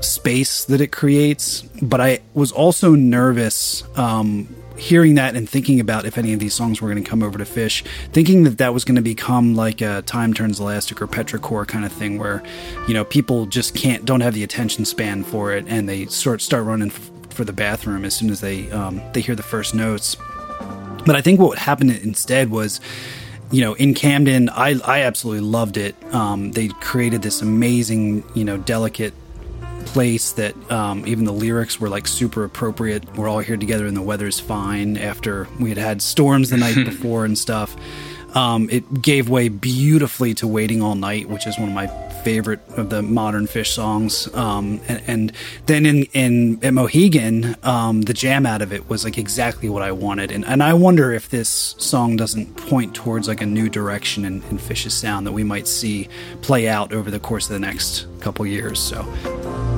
space that it creates, but I was also nervous um, hearing that and thinking about if any of these songs were going to come over to Phish, thinking that that was going to become like a Time Turns Elastic or Petrichor kind of thing, where you know people just can't don't have the attention span for it, and they sort start running f- for the bathroom as soon as they um, they hear the first notes. But I think what happened instead was, you know, in Camden, I, I absolutely loved it. Um, they created this amazing, you know, delicate place that um, even the lyrics were like super appropriate. We're all here together and the weather's fine after we had had storms the night before and stuff. Um, it gave way beautifully to Waiting All Night, which is one of my favorite of the modern Phish songs. Um, and, and then in, in at Mohegan, um, the jam out of it was like exactly what I wanted. And, and I wonder if this song doesn't point towards like a new direction in, in Phish's sound that we might see play out over the course of the next couple years. So.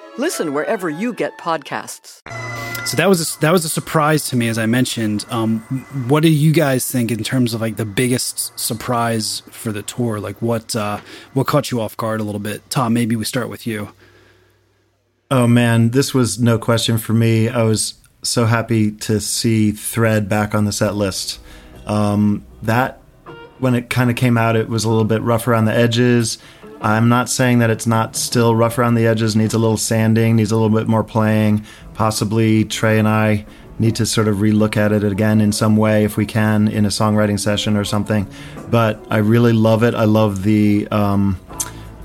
Listen wherever you get podcasts. So that was a, that was a surprise to me, as I mentioned. Um, what do you guys think in terms of like the biggest surprise for the tour? Like what uh, what caught you off guard a little bit? Tom, maybe we start with you. Oh man, this was no question for me. I was so happy to see Thread back on the set list. Um, that when it kind of came out, it was a little bit rough around the edges. I'm not saying that it's not still rough around the edges. Needs a little sanding. Needs a little bit more playing. Possibly Trey and I need to sort of relook at it again in some way if we can in a songwriting session or something. But I really love it. I love the. Um,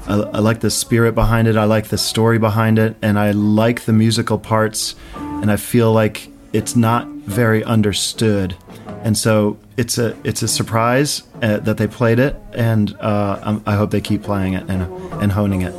I, I like the spirit behind it. I like the story behind it, and I like the musical parts. And I feel like it's not very understood, and so it's a it's a surprise uh, that they played it, and uh, I hope they keep playing it and and honing it.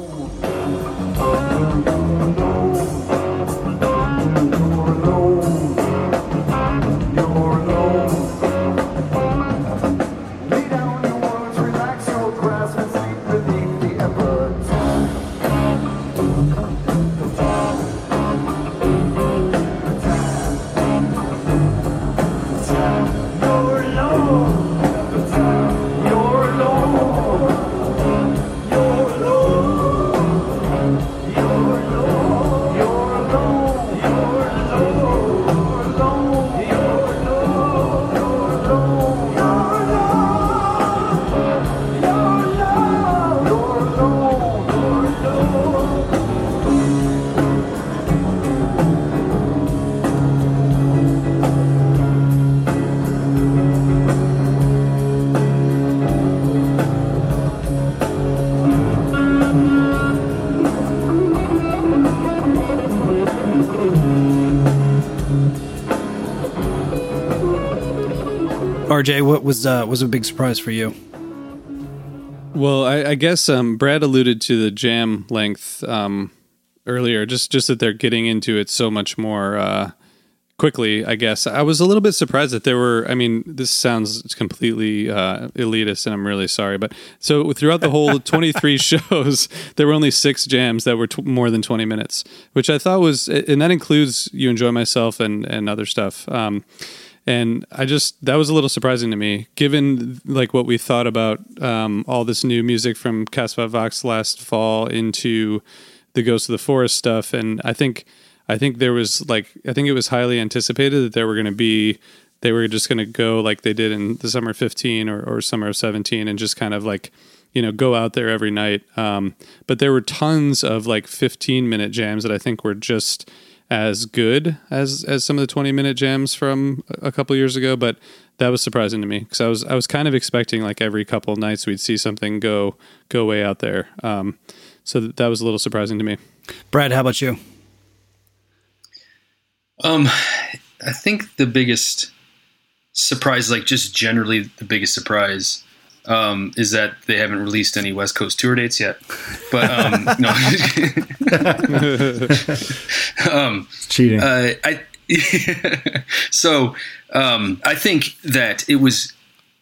RJ, what was uh, was a big surprise for you? Well, I, I guess um, Brad alluded to the jam length um, earlier, just just that they're getting into it so much more uh, quickly. I guess I was a little bit surprised that there were. I mean, this sounds completely uh, elitist, and I'm really sorry, but so throughout the whole 23 shows, there were only six jams that were t- more than 20 minutes, which I thought was, and that includes "You Enjoy Myself" and and other stuff. Um, and I just that was a little surprising to me, given like what we thought about um, all this new music from Kasvot Växt last fall into the Ghost of the Forest stuff, and I think I think there was like I think it was highly anticipated that there were going to be they were just going to go like they did in the summer 15 or, or summer of 17 and just kind of like you know go out there every night. Um, but there were tons of like 15 minute jams that i think were just as good as as some of the 20 minute jams from a couple years ago but that was surprising to me because i was i was kind of expecting like every couple nights we'd see something go go way out there um, so that, that was a little surprising to me Brad, how about you? Um, I think the biggest surprise, like just generally the biggest surprise, um, is that they haven't released any West Coast tour dates yet. But um, no, um, cheating. Uh, I so um, I think that it was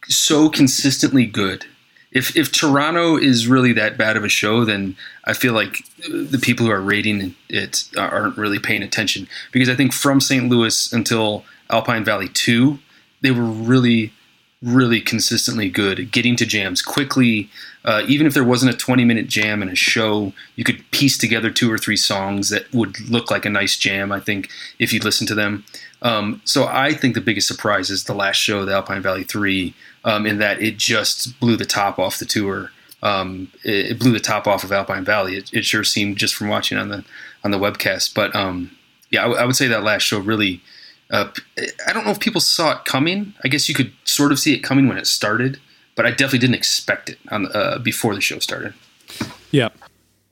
so consistently good. If if Toronto is really that bad of a show, then I feel like the people who are rating it aren't really paying attention because I think from St. Louis until Alpine Valley two, they were really really consistently good getting to jams quickly. Uh, even if there wasn't a 20 minute jam in a show, you could piece together two or three songs that would look like a nice jam, I think, if you listen to them. Um, so I think the biggest surprise is the last show, the Alpine Valley 3, um, in that it just blew the top off the tour. Um, it, it blew the top off of Alpine Valley. It, it sure seemed just from watching on the on the webcast. But um, yeah, I, w- I would say that last show really uh, I don't know if people saw it coming. I guess you could sort of see it coming when it started, but I definitely didn't expect it on uh, before the show started. Yeah.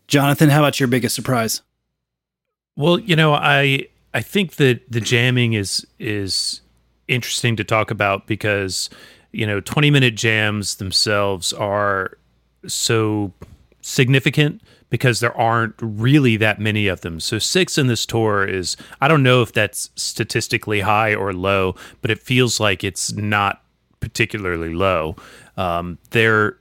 Jonathan, how about your biggest surprise? Well, you know, I I think that the jamming is is interesting to talk about because you know 20 minute jams themselves are so significant because there aren't really that many of them. So six in this tour is I don't know if that's statistically high or low, but it feels like it's not particularly low. Um, they're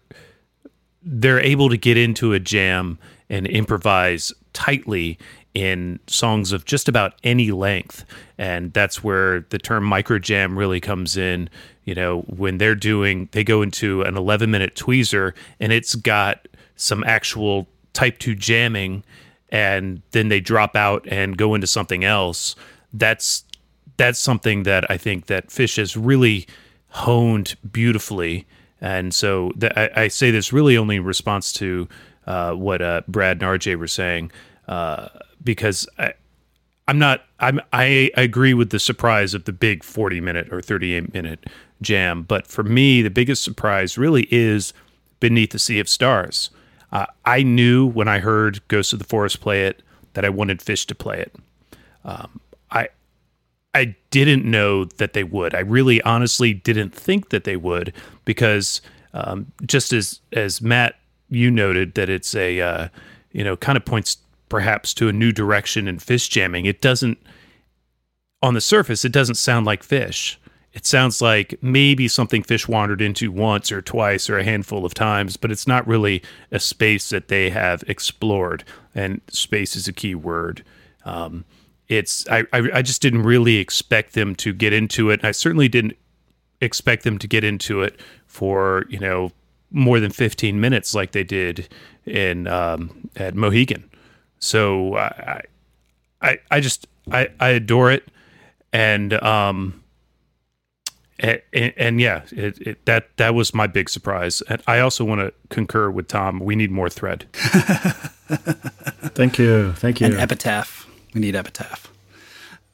they're able to get into a jam and improvise tightly in songs of just about any length and that's where the term micro jam really comes in you know when they're doing they go into an 11 minute tweezer and it's got some actual type 2 jamming and then they drop out and go into something else that's that's something that i think that Phish has really honed beautifully and so th- I, I say this really only in response to uh, what uh, brad and rj were saying uh, because I, I'm not. I'm. I agree with the surprise of the big 40 minute or 38 minute jam, but for me, the biggest surprise really is Beneath the Sea of Stars. Uh, I knew when I heard Ghost of the Forest play it that I wanted Phish to play it. Um, I I didn't know that they would. I really, honestly, didn't think that they would because um, just as as Matt you noted that it's a uh, you know kind of points perhaps to a new direction in Phish jamming. It doesn't, on the surface, it doesn't sound like Phish. It sounds like maybe something Phish wandered into once or twice or a handful of times, but it's not really a space that they have explored. And space is a key word. Um, it's I, I I just didn't really expect them to get into it. I certainly didn't expect them to get into it for you know more than 15 minutes like they did in um, at Mohegan. So I, I, I just I, I adore it, and um, and, and yeah, it, it, that that was my big surprise. And I also want to concur with Tom. We need more thread. Thank you, thank you. And epitaph. We need epitaph.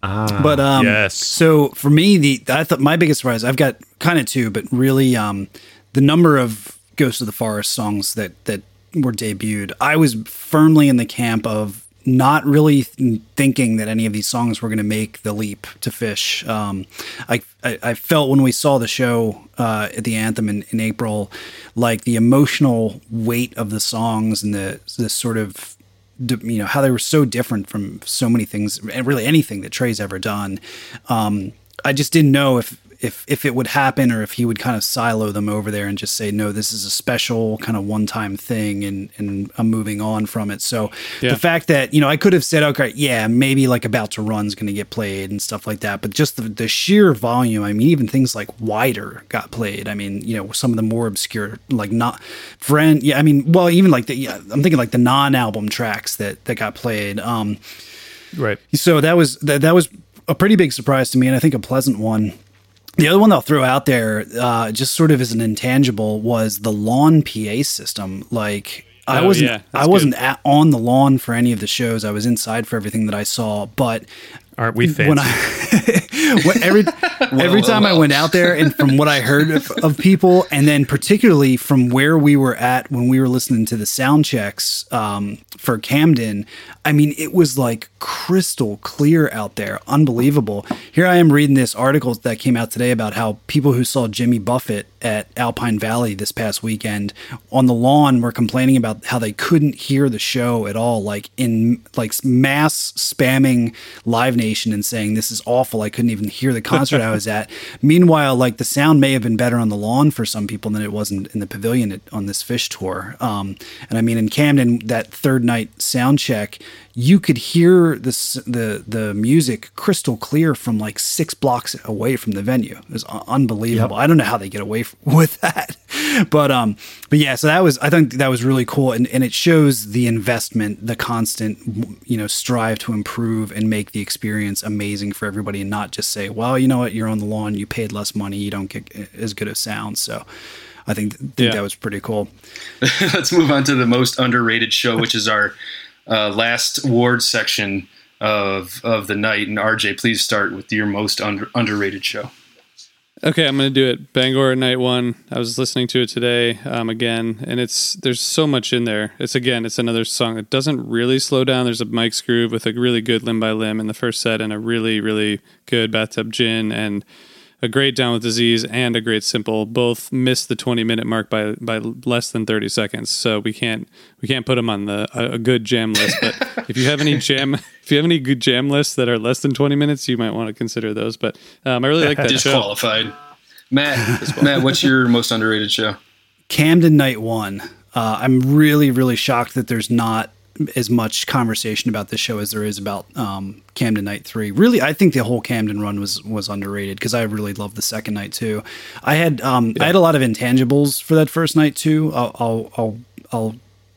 Ah, But um, Yes. So for me, the I thought my biggest surprise. I've got kind of two, but really, um, the number of Ghost of the Forest songs that that were debuted. I was firmly in the camp of not really th- thinking that any of these songs were going to make the leap to Phish. Um, I, I I felt when we saw the show uh, at the Anthem in, in April, like the emotional weight of the songs and the this sort of you know how they were so different from so many things and really anything that Trey's ever done. Um, I just didn't know if if if it would happen or if he would kind of silo them over there and just say no, this is a special kind of one time thing and and I'm moving on from it. So Yeah. the fact that you know I could have said okay, yeah, maybe like About to Run's going to get played and stuff like that, but just the, the sheer volume. I mean, even things like Wider got played. I mean, you know, some of the more obscure like not friend. Yeah, I mean, well, even like the yeah, I'm thinking like the non album tracks that that got played. Um, right. so that was that, that was a pretty big surprise to me, and I think a pleasant one. The other one I'll throw out there, uh, just sort of as an intangible, was the lawn PA system. Like I Oh, wasn't, yeah, I wasn't at, on the lawn for any of the shows. I was inside for everything that I saw. But aren't we When I, when every every time I went out there, and from what I heard of, of people, and then particularly from where we were at when we were listening to the sound checks um, for Camden, I mean, it was like crystal clear out there, unbelievable. Here I am reading this article that came out today about how people who saw Jimmy Buffett at Alpine Valley this past weekend on the lawn were complaining about how they couldn't hear the show at all, like in like mass spamming Live Nation and saying this is awful. I couldn't even hear the concert I was at. Meanwhile, like the sound may have been better on the lawn for some people than it was in, in the pavilion at, on this Phish tour. Um, and I mean, in Camden, that third night sound check, you could hear the the the music crystal clear from like six blocks away from the venue. It was un- unbelievable. I don't know how they get away f- with that, but um, but yeah. So that was I think that was really cool, and and it shows the investment, the constant you know strive to improve and make the experience amazing for everybody, and not just say, well, you know what, you're on the lawn, you paid less money, you don't get as good of sound. So. I think, think Yeah. that was pretty cool. Let's move on to the most underrated show, which is our uh, last award section of of the night. And RJ, please start with your most under, underrated show. Okay, I'm gonna do it. Bangor Night One. I was listening to it today um, again, and it's there's so much in there. It's again, it's another song that doesn't really slow down. There's a Mike's groove with a really good limb by limb in the first set, and a really really good bathtub gin, and a great down with disease, and a great simple. Both missed the 20 minute mark by by less than 30 seconds, so we can't we can't put them on the a, a good jam list. But if you have any jam, if you have any good jam lists that are less than 20 minutes, you might want to consider those. But um, I really like that show. Disqualified. Matt, Matt, what's your most underrated show? Camden Night One. Uh, I'm really, really shocked that there's not as much conversation about this show as there is about um, Camden Night Three. Really, I think the whole Camden run was was underrated because I really loved the second night too. I had um, I had a lot of intangibles for that first night too. I'll I'll I'll, I'll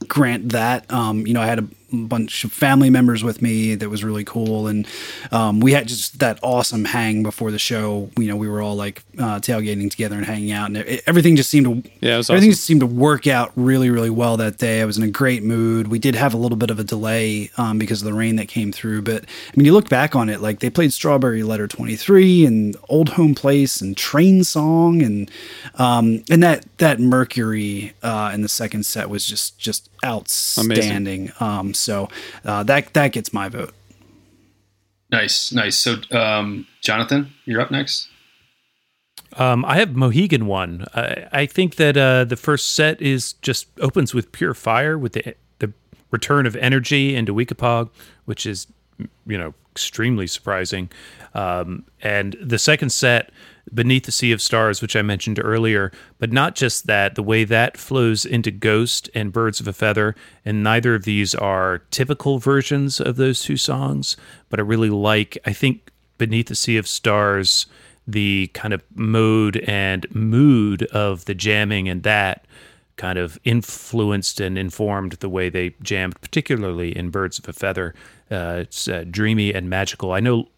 grant that. Um, you know, I had a bunch of family members with me that was really cool. And um, we had just that awesome hang before the show. You know we were all like uh, tailgating together and hanging out and it, everything just seemed to Yeah, it everything awesome. just seemed to work out really really well that day. I was in a great mood. We did have a little bit of a delay um, because of the rain that came through but i mean you look back on it like they played strawberry letter 23 and old home place and train song and um, and that that mercury uh, in the second set was just just outstanding. Um, so uh, that that gets my vote Nice, nice. So, um, Jonathan, you're up next. Um, I have Mohegan one. I, I think that uh, the first set is just opens with pure fire with the the return of energy into Weekapaug, which is you know extremely surprising. Um, and the second set, Beneath the Sea of Stars, which I mentioned earlier, but not just that, the way that flows into Ghost and Birds of a Feather, and neither of these are typical versions of those two songs, but I really like, I think Beneath the Sea of Stars, the kind of mode and mood of the jamming and that kind of influenced and informed the way they jammed, particularly in Birds of a Feather. Uh, it's uh, dreamy and magical. I know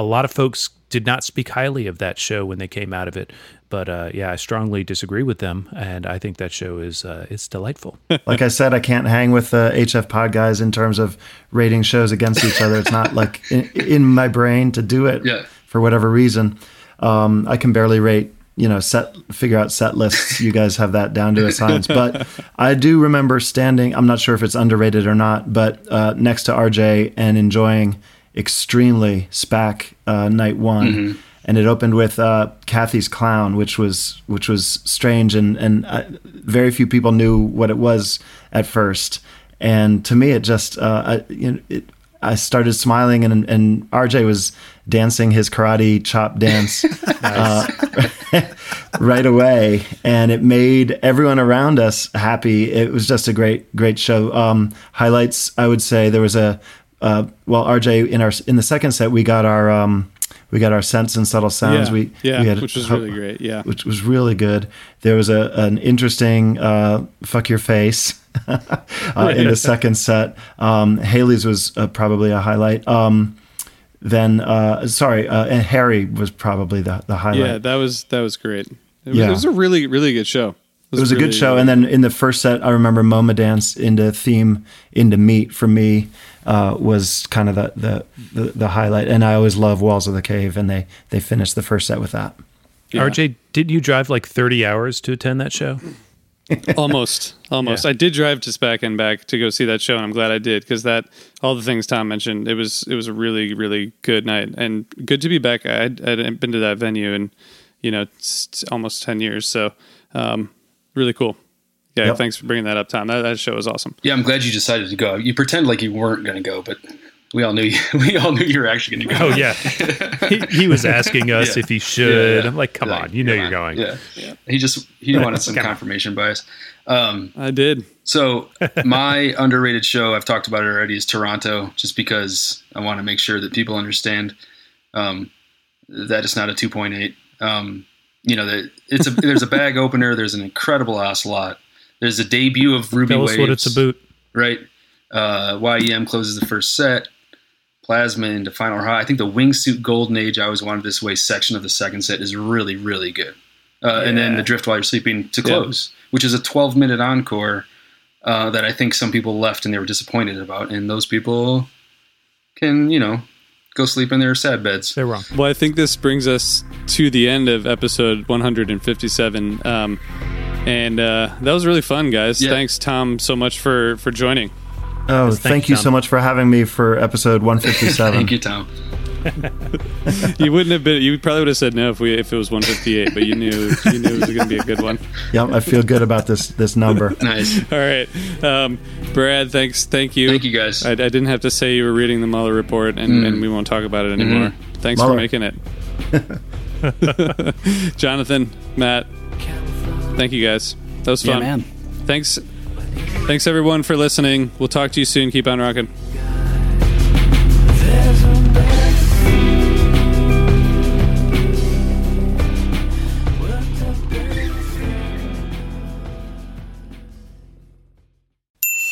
a lot of folks did not speak highly of that show when they came out of it, but uh, yeah, I strongly disagree with them, and I think that show is uh, it's delightful. like I said, I can't hang with the HF Pod guys in terms of rating shows against each other. It's not like in, in my brain to do it Yeah. for whatever reason. Um, I can barely rate, you know, set figure out set lists. You guys have that down to a science. But I do remember standing. I'm not sure if it's underrated or not, but uh, next to RJ and enjoying extremely SPAC uh, night one Mhm. and it opened with uh, Cathy's Clown, which was which was strange, and and uh, very few people knew what it was at first. And to me, it just uh, I, you know, it, I started smiling, and and RJ was dancing his karate chop dance uh, right away, and it made everyone around us happy. It was just a great great show. Um, highlights, I would say, there was a uh, well, RJ in our in the second set we got our um, we got our sense and subtle sounds. Yeah, we yeah, we had which was ho- really great, yeah. which was really good. There was a an interesting uh, fuck your face uh, in the second set. Um, Halley's was uh, probably a highlight. Um, then uh, sorry, uh, and Harry was probably the the highlight. Yeah, that was that was great. It was, Yeah. it was a really really good show. It was, a really, good show. And then in the first set, I remember MoMA Dance into theme into meat for me uh, was kind of the, the, the, the highlight. And I always love Walls of the Cave, and they, they finished the first set with that. RJ, didn't you drive like 30 hours to attend that show? almost almost i did drive to spac and back to go see that show and i'm glad i did because that all the things tom mentioned it was it was a really really good night and good to be back i had, I hadn't been to that venue in you know it's, it's almost 10 years so um really cool yeah Yep. thanks for bringing that up tom that, that show was awesome Yeah, I'm glad you decided to go. You pretend like you weren't going to go, but we all knew you, we all knew you were actually going to go. Oh, yeah. he, he was asking us Yeah. if he should. Yeah, yeah. I'm like, come on, you know you're going. Yeah, yeah. He just he wanted some confirmation bias. Um, I did. So my underrated show, I've talked about it already, is Toronto, just because I want to make sure that people understand um, that it's not a 2.8. Um, you know that it's a there's a bag opener. There's an incredible ocelot. There's a debut of Ruby Tell Waves. us what it's about. Right. Uh, YEM closes the first set. Plasma into Final High. I think the Wingsuit Golden Age, I always wanted this way section of the second set is really, really good. Uh, And then the Drift While You're Sleeping to Yeah. close, which is a 12 minute encore uh, that I think some people left and they were disappointed about. And those people can, you know, go sleep in their sad beds. They're wrong. Well, I think this brings us to the end of episode 157. Um, and uh, that was really fun, guys. Yeah. Thanks, Tom, so much for, for joining. Oh, thank thank you, you Tom. so much for having me for episode 157. Thank you, Tom. you wouldn't have been. You probably would have said no if we if it was 158, but you knew you knew it was going to be a good one. Yep, I feel good about this this number. Nice. All right, um, Brad. Thanks. Thank you. Thank you, guys. I, I didn't have to say you were reading the Mueller report, and, Mm. and we won't talk about it anymore. Thanks Mueller. for making it, Jonathan, Matt. Thank you guys. That was Yeah, fun. man. Thanks. Thanks everyone for listening. We'll talk to you soon. Keep on rocking.